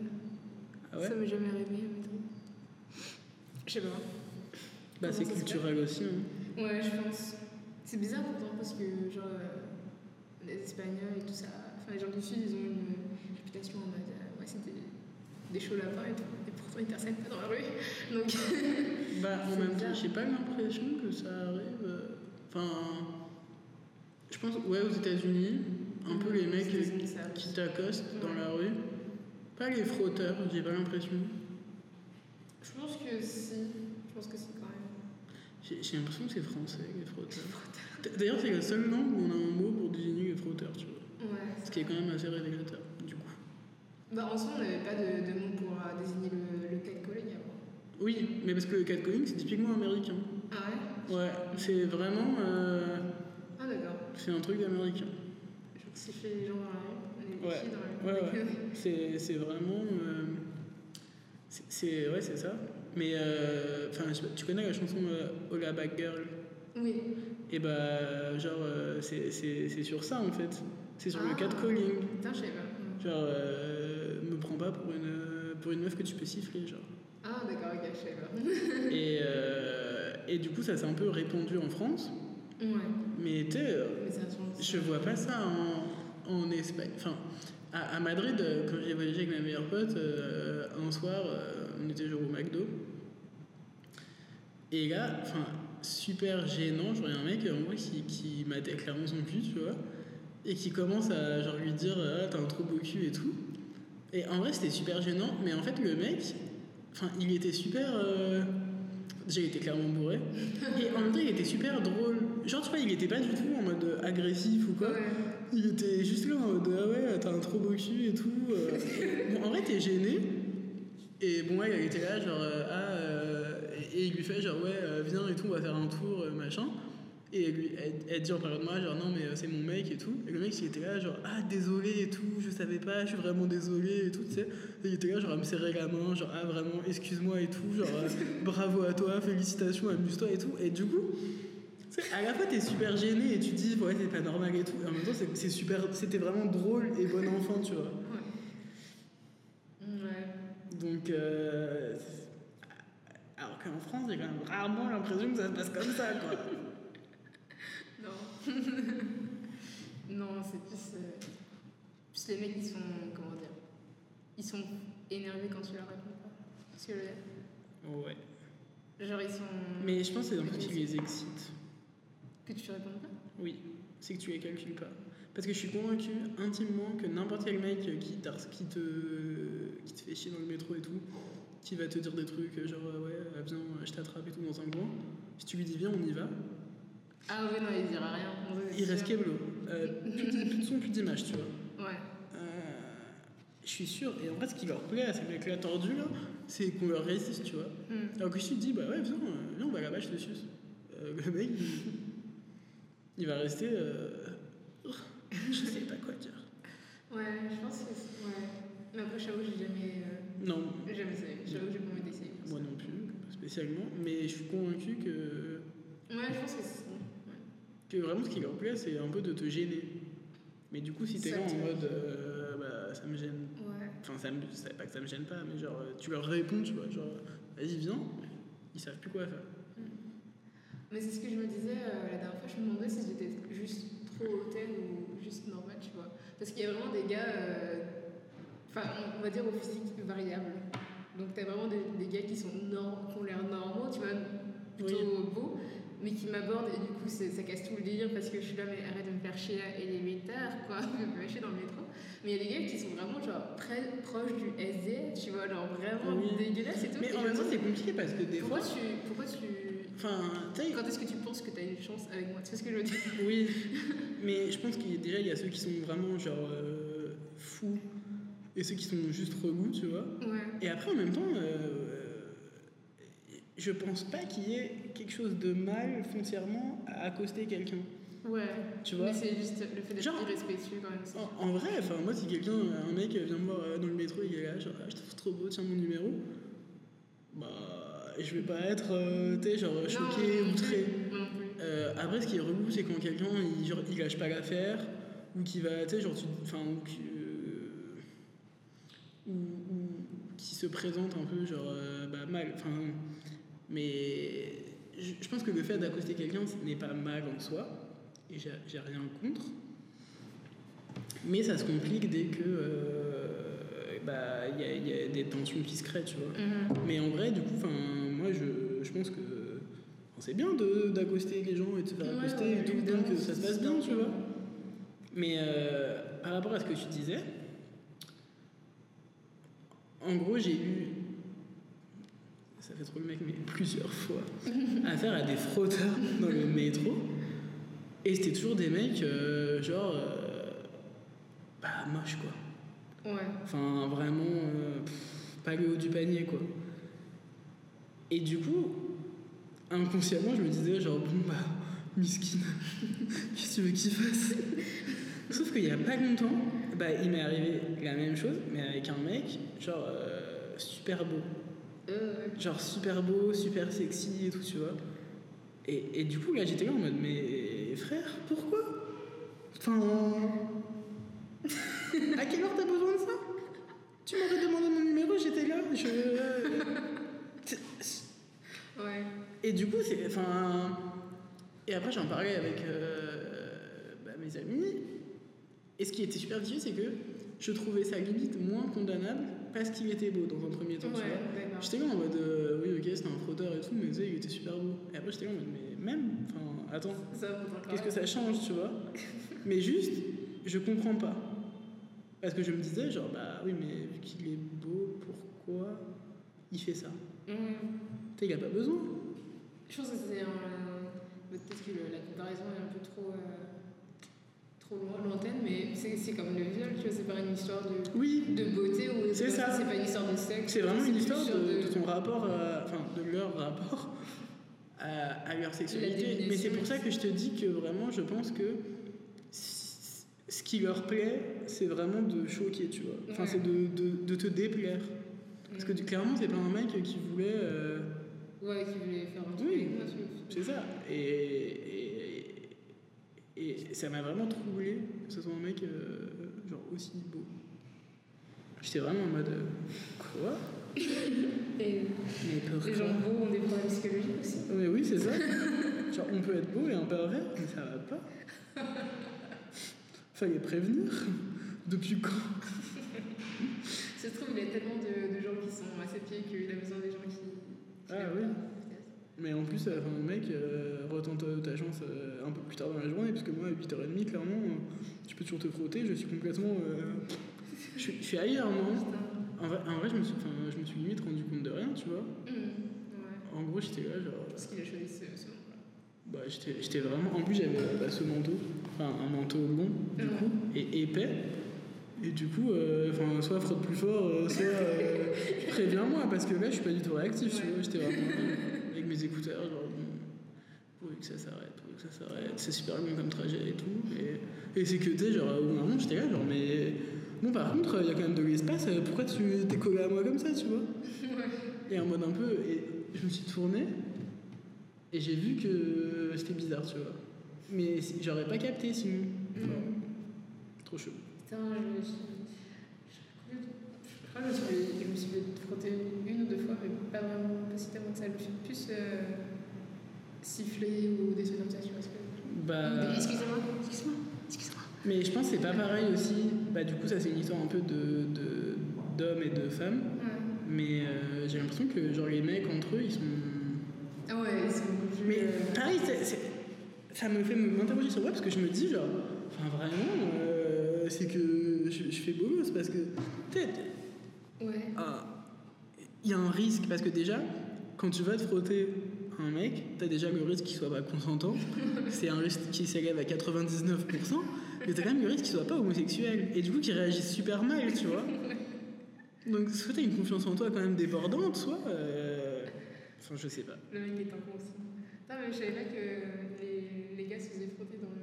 Ah ouais Ça m'est jamais arrivé à Madrid. Je sais pas. Bah, c'est culturel aussi. Hein. Ouais, je pense. C'est bizarre pourtant parce que, genre, euh, les Espagnols et tout ça, enfin, les gens du Sud, ils ont une réputation en mode, euh, ouais, c'est des, des chauds lapins et tout. Et pourtant, ils t'harcèlent pas dans la rue. Donc, Bah, en même temps, j'ai pas l'impression que ça arrive. euh, Enfin, je pense, ouais, aux États-Unis, un peu les mecs ça arrive. qui t'accostent dans la rue. Pas les frotteurs, j'ai pas l'impression. je pense que si. Je pense que si quand même. J'ai j'ai l'impression que c'est français, les frotteurs. D'ailleurs, c'est la seule langue où on a un mot pour désigner les frotteurs, tu vois. Ouais. Ce qui est quand même assez révélateur, du coup. Bah, en soi, on n'avait pas de, de mot pour euh, désigner le, le catcalling avant. Oui, mais parce que le catcalling, c'est typiquement américain. Ah ouais? Ouais, c'est vraiment. euh, Ah d'accord. c'est un truc américain. Siffler les gens dans la rue, les Ouais. dans la rue. Ouais, ouais. C'est vraiment. euh, c'est- ouais, c'est ça. Mais euh, enfin, tu connais la chanson euh, Hola Bad Girl? Oui. Et bah, genre, euh, c'est sur ça en fait. C'est sur le Ah. catcalling. Putain, je savais pas. Genre, euh, me prends pas pour une, pour une meuf que tu peux siffler, genre. Ah d'accord, ok, je savais pas. Et, euh, et du coup, ça s'est un peu répandu en France. Ouais. Mais tu euh, je vois pas ça en, en Espagne. Enfin, à, à Madrid, euh, quand j'ai voyagé avec ma meilleure pote, euh, un soir, euh, on était genre au McDo. Et là, enfin, super gênant, genre, il y a un mec en moi qui, qui m'a clairement son cul, tu vois, et qui commence à genre lui dire Ah, t'as un trop beau cul et tout. Et en vrai, c'était super gênant, mais en fait, le mec, enfin, il était super. euh, Déjà, il était clairement bourré. Et en même temps, il était super drôle. Genre, tu vois, il était pas du tout en mode agressif ou quoi. Ouais. Il était juste là en mode Ah ouais, t'as un trop beau cul et tout. euh. Bon, en vrai, t'es gêné. Et bon, ouais, il était là, genre euh, Ah. euh, et, il lui fait genre Ouais, viens et tout, on va faire un tour, machin. Et elle, lui, elle, elle dit en parlant de moi, genre non, mais c'est mon mec et tout. Et le mec, il était là, genre ah, désolé et tout, je savais pas, je suis vraiment désolé et tout, tu sais. Et il était là, genre à me serrer la main, genre ah, vraiment, excuse-moi et tout, genre bravo à toi, félicitations, amuse-toi et tout. Et du coup, à la fois, t'es super gêné et tu dis ouais, c'est pas normal et tout. Et en même temps, c'est, super, c'était vraiment drôle et bon enfant, tu vois. Ouais. Donc, euh, alors qu'en France, j'ai quand même rarement l'impression que ça se passe comme ça, quoi. Non. non, c'est plus. euh, plus les mecs, ils sont. Comment dire Ils sont énervés quand tu leur réponds pas. Parce que. Ouais. Genre, ils sont. Mais je pense que c'est un truc qui les excite. Que tu réponds pas Oui, c'est que tu les calcules pas. Parce que je suis convaincue intimement que n'importe quel mec qui, qui, te, qui te fait chier dans le métro et tout, qui va te dire des trucs genre euh, ouais, euh, viens, je t'attrape et tout dans un coin, si tu lui dis viens, on y va, Ah ouais, non, il dira rien. Il reste keblo. Euh, plus, de, son, plus d'image, tu vois. Ouais. Euh, je suis sûr, et en vrai, ce qui leur plaît à ces mecs-là tordus, là, c'est qu'on leur résiste, tu vois. Hmm. Alors que si tu te dis, bah ouais, viens, viens on va là-bas, je te suce. Euh, le mec, il, va rester. euh, je sais pas quoi dire. Ouais, je pense que. c'est- Ouais. Mais après, j'avoue, j'ai jamais. euh, Non, jamais essayé. J'avoue, j'ai pas envie d'essayer. moi non plus, spécialement, mais je suis convaincu que, Ouais, je pense que c'est. Ouais. que vraiment ce qui leur plaît, c'est un peu de te gêner. Mais du coup, si t'es là en mode, euh, bah ça me gêne. Ouais. Enfin, ça me, pas que ça me gêne pas, mais genre, euh, tu leur réponds, tu vois, genre, vas-y, viens, ils savent plus quoi faire. Mais c'est ce que je me disais euh, la dernière fois, je me demandais si j'étais juste trop hautaine ou juste normale, tu vois. Parce qu'il y a vraiment des gars, euh, Enfin, on va dire au physique variable. Donc, t'as vraiment des, des gars qui, sont nor- qui ont l'air normaux, tu vois, plutôt beaux, mais qui m'abordent et du coup, ça casse tout le délire parce que je suis là, mais arrête de me faire chier à élémentaire, quoi, de me faire chier dans le métro. Mais il y a des gars qui sont vraiment, genre, très proches du SD, tu vois, genre vraiment Oui. dégueulasses et tout. Mais Et en même me temps, c'est compliqué parce que des pourquoi fois. tu, pourquoi tu. Enfin, Quand est-ce que tu penses que tu as une chance avec moi? Tu sais ce que je veux dire? Oui, mais je pense qu'il y a déjà il y a ceux qui sont vraiment genre euh, fous et ceux qui sont juste relous, tu vois. Ouais. Et après en même temps, euh, je pense pas qu'il y ait quelque chose de mal foncièrement à accoster quelqu'un. Ouais. Tu vois? Mais c'est juste le fait d'être irrespectueux quand même. En, en vrai, enfin moi si quelqu'un, un mec vient me voir euh, dans le métro il est là, genre ah, je te trouve trop beau, tiens mon numéro, bah je vais pas être, euh, tu sais, genre choqué, outré. Euh, après, ce qui est relou, c'est quand quelqu'un il, genre, il lâche pas l'affaire ou qui va, tu sais, genre, enfin, ou, euh, ou, qui se présente un peu, genre, euh, bah, mal. Enfin, mais je, je pense que le fait d'accoster quelqu'un ce n'est pas mal en soi, et j'ai rien contre. Mais ça se complique dès que euh, bah, il y, a- il y a des tensions qui se créent, tu vois. Mhm. Mais en vrai, du coup, enfin, moi, je, je pense que c'est bien d'accoster les gens et de se faire Ouais, accoster ouais, et tout, tant que ça se passe bien, bien. tu vois. Mais euh, par rapport à ce que tu disais, en gros, j'ai eu, ça fait trop le mec, mais plusieurs fois, affaire à des fraudeurs dans le métro. Et c'était toujours des mecs, euh, genre, euh, bah, moches, quoi. Ouais. Enfin, vraiment, euh, pff, pas le haut du panier, quoi. Et du coup, inconsciemment, je me disais, genre, bon, bah, miskin, qu'est-ce que tu veux qu'il fasse? Sauf qu'il y a pas longtemps, bah, il m'est arrivé la même chose, mais avec un mec, genre, euh, super beau. Euh, Genre, super beau, super sexy et tout, tu vois. Et, et du coup, là, j'étais là en mode, mais frère, pourquoi? Enfin. à quelle heure t'as besoin de ça? Tu m'aurais demandé mon numéro, j'étais là, je. Ouais. Et du coup, c'est. Enfin. Et après, j'en parlais avec euh, bah, mes amis. Et ce qui était super difficile, c'est que je trouvais sa limite moins condamnable parce qu'il était beau dans un premier temps, tu vois. Ouais. J'étais là en mode, euh, oui, ok, c'était un fraudeur et tout, mais il était super beau. Et après, j'étais là en mode, mais même, enfin, attends, qu'est-ce que ça change, tu vois? Mais juste, je comprends pas. Parce que je me disais, genre, bah oui, mais vu qu'il est beau, pourquoi il fait ça? Mhm. Il a pas besoin. Je pense que c'est un. Peut-être que le- la comparaison est un peu trop. euh, trop loin, lointaine, mais c'est comme le viol, tu vois, c'est pas une histoire de, Oui, de beauté ou C'est ça. C'est pas une histoire de sexe. c'est vraiment une histoire sur de, de ton rapport, à- enfin, de leur rapport à, à leur sexualité. Mais c'est pour ça que je te dis que vraiment, je pense que ce qui leur plaît, c'est vraiment de choquer, tu vois. Enfin, Ouais. c'est de, de, de te déplaire. Parce que tu- clairement, c'est plein de mecs qui voulaient. euh, Ouais, qui voulait faire un truc Oui. avec moi, tu vois. C'est ça. Et, et, et ça m'a vraiment troublé que ce soit un mec euh, genre aussi beau. J'étais vraiment en mode. euh, quoi? Et Mais pourquoi les gens beaux ont des problèmes psychologiques aussi. Mais oui, c'est ça. genre, on peut être beau et un pervers, mais ça va pas. Fallait prévenir. Depuis quand? Ça se trouve, il y a tellement de, de gens qui sont à ses pieds qu'il a besoin des gens qui. qui Ah oui. pas. Mais en plus, euh, enfin, mec, euh, retente ta chance euh, un peu plus tard dans la journée, parce que moi, à 8h30, clairement, euh, tu peux toujours te frotter, je suis complètement. je, suis- je suis ailleurs, moi. Putain. En vrai, en vrai je, me suis, je me suis limite rendu compte de rien, tu vois. Ouais. En gros, j'étais là, genre. Parce qu'il a choisi ce. Bah, j'étais j'étais vraiment. En plus, j'avais bah, ce manteau, enfin, un manteau long, du coup, et épais. Et du coup, euh, soit frotte plus fort, euh, soit euh, préviens-moi, parce que là, je suis pas du tout réactif, tu vois. J'étais vraiment avec mes écouteurs, genre, bon, pourvu que ça s'arrête, pourvu que ça s'arrête, c'est super long comme trajet et tout. Et, et c'est que, tu sais, genre, au bout d'un moment, j'étais là, genre, mais. Bon, par contre, il y a quand même de l'espace, euh, pourquoi tu t'es collé à moi comme ça, tu vois? Et en mode un peu. Et je me suis tournée et j'ai vu que c'était bizarre, tu vois. Mais j'aurais pas capté sinon. Enfin, Mhm. trop chaud. Putain, je me suis. Je me suis, je me suis frotter une ou deux fois, mais pas vraiment, pas si tellement que ça. Je me suis plus euh, sifflé ou des trucs comme ça, tu vois ce que. Bah, Excusez-moi, excusez-moi, excusez-moi. mais je pense que c'est pas pareil aussi. Bah, du coup, ça, c'est une histoire un peu de, de, d'hommes et de femmes. Ouais. Mais euh, j'ai l'impression que genre les mecs entre eux, ils sont. Ah ouais, ils sont. Mais euh, pareil, c'est- c'est- ça me fait m'interroger sur moi parce que je me dis genre, enfin vraiment, euh, c'est que je, je fais beau gosse parce que peut-être Ouais. ah, il y a un risque parce que déjà quand tu vas te frotter à un mec, t'as déjà le risque qu'il soit pas consentant, c'est un risque qui s'élève à 99%, mais t'as quand même le risque qu'il soit pas homosexuel et du coup qu'il réagisse super mal, tu vois. Donc soit t'as une confiance en toi quand même débordante, soit, euh, enfin je sais pas. Le mec est un con aussi. Non, mais je savais pas que les, les gars se faisaient frotter dans le.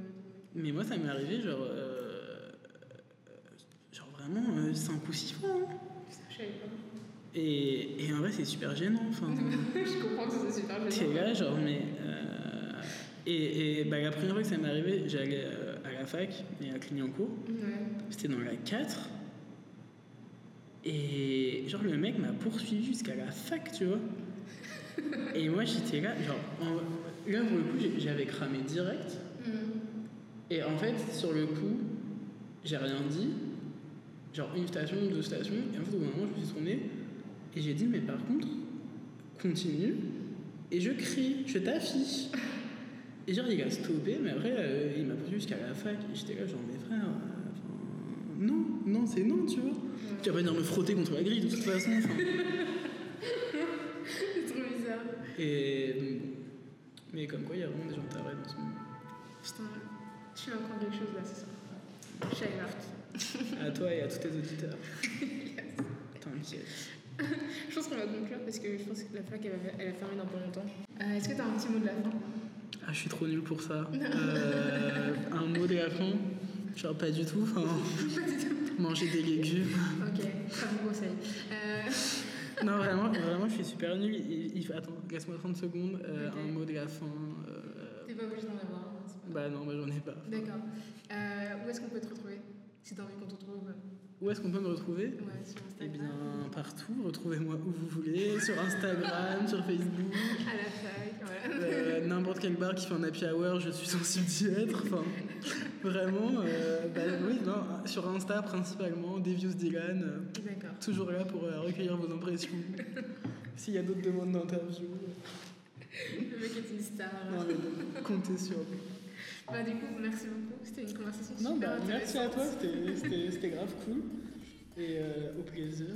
Mais moi, ça m'est arrivé, genre. euh, genre vraiment 5 ou 6 fois. hein. Et, et en vrai, c'est super gênant. Enfin, je comprends que c'est super t'es gênant. là, genre, mais. euh, et et bah, la première fois que ça m'est arrivé, j'allais euh, à la fac, mais à Clignancourt. Ouais. C'était dans la 4. Et genre, le mec m'a poursuivi jusqu'à la fac, tu vois. Et moi, j'étais là, genre. en- là, pour le coup, j'avais cramé direct. Mm. Et en fait, sur le coup, j'ai rien dit. Genre une station, deux stations. Et en fait, au bout d'un moment, je me suis tournée. Et j'ai dit, mais par contre, continue. Et je crie, je t'affiche. Et genre, il a stoppé, mais après, euh, il m'a poursuivi jusqu'à la fac. Et j'étais là, genre, mes frères, euh, non, non, c'est non, tu vois. Tu vas pas venir me frotter contre la grille de toute façon. C'est trop bizarre. Et donc, bon. Mais comme quoi, il y a vraiment des gens tarés dans ce monde. Putain, tu vas apprendre quelque chose là, c'est ça. Je pas. À toi et à tous tes auditeurs. T'inquiète. Je pense qu'on va conclure parce que je pense que la fac elle va, elle va fermer dans pas longtemps. Euh, Est-ce que t'as un petit mot de la fin? Ah, je suis trop nul pour ça. Euh, un mot de la fin? Genre pas du tout. Enfin, manger des légumes. Ok, très bon conseil. Euh, Non, vraiment, vraiment, je suis super nul. Il, il- attends, laisse-moi 30 secondes. Un mot de la fin. T'es pas obligé d'en avoir c'est pas bah non, bah, j'en ai pas. D'accord. Où est-ce qu'on peut te retrouver? Si t'as envie qu'on te retrouve Où est-ce qu'on peut me retrouver? Ouais, sur Eh Instagram. bien, partout. Retrouvez-moi où vous voulez. Sur Instagram, sur Facebook. À la fac, voilà. Euh, N'importe quel bar qui fait un happy hour, je suis sensible d'y être. Enfin, vraiment. euh, bah, oui, non, sur Insta principalement, Devious Dylan. euh, D'accord. Toujours là pour recueillir vos impressions. S'il y a d'autres demandes d'interview, Le mec est une star. non, mais bon, comptez sur lui. Bah, du coup, merci beaucoup. C'était une conversation Non, super bah, merci à toi, c'était grave cool. Et euh, au plaisir.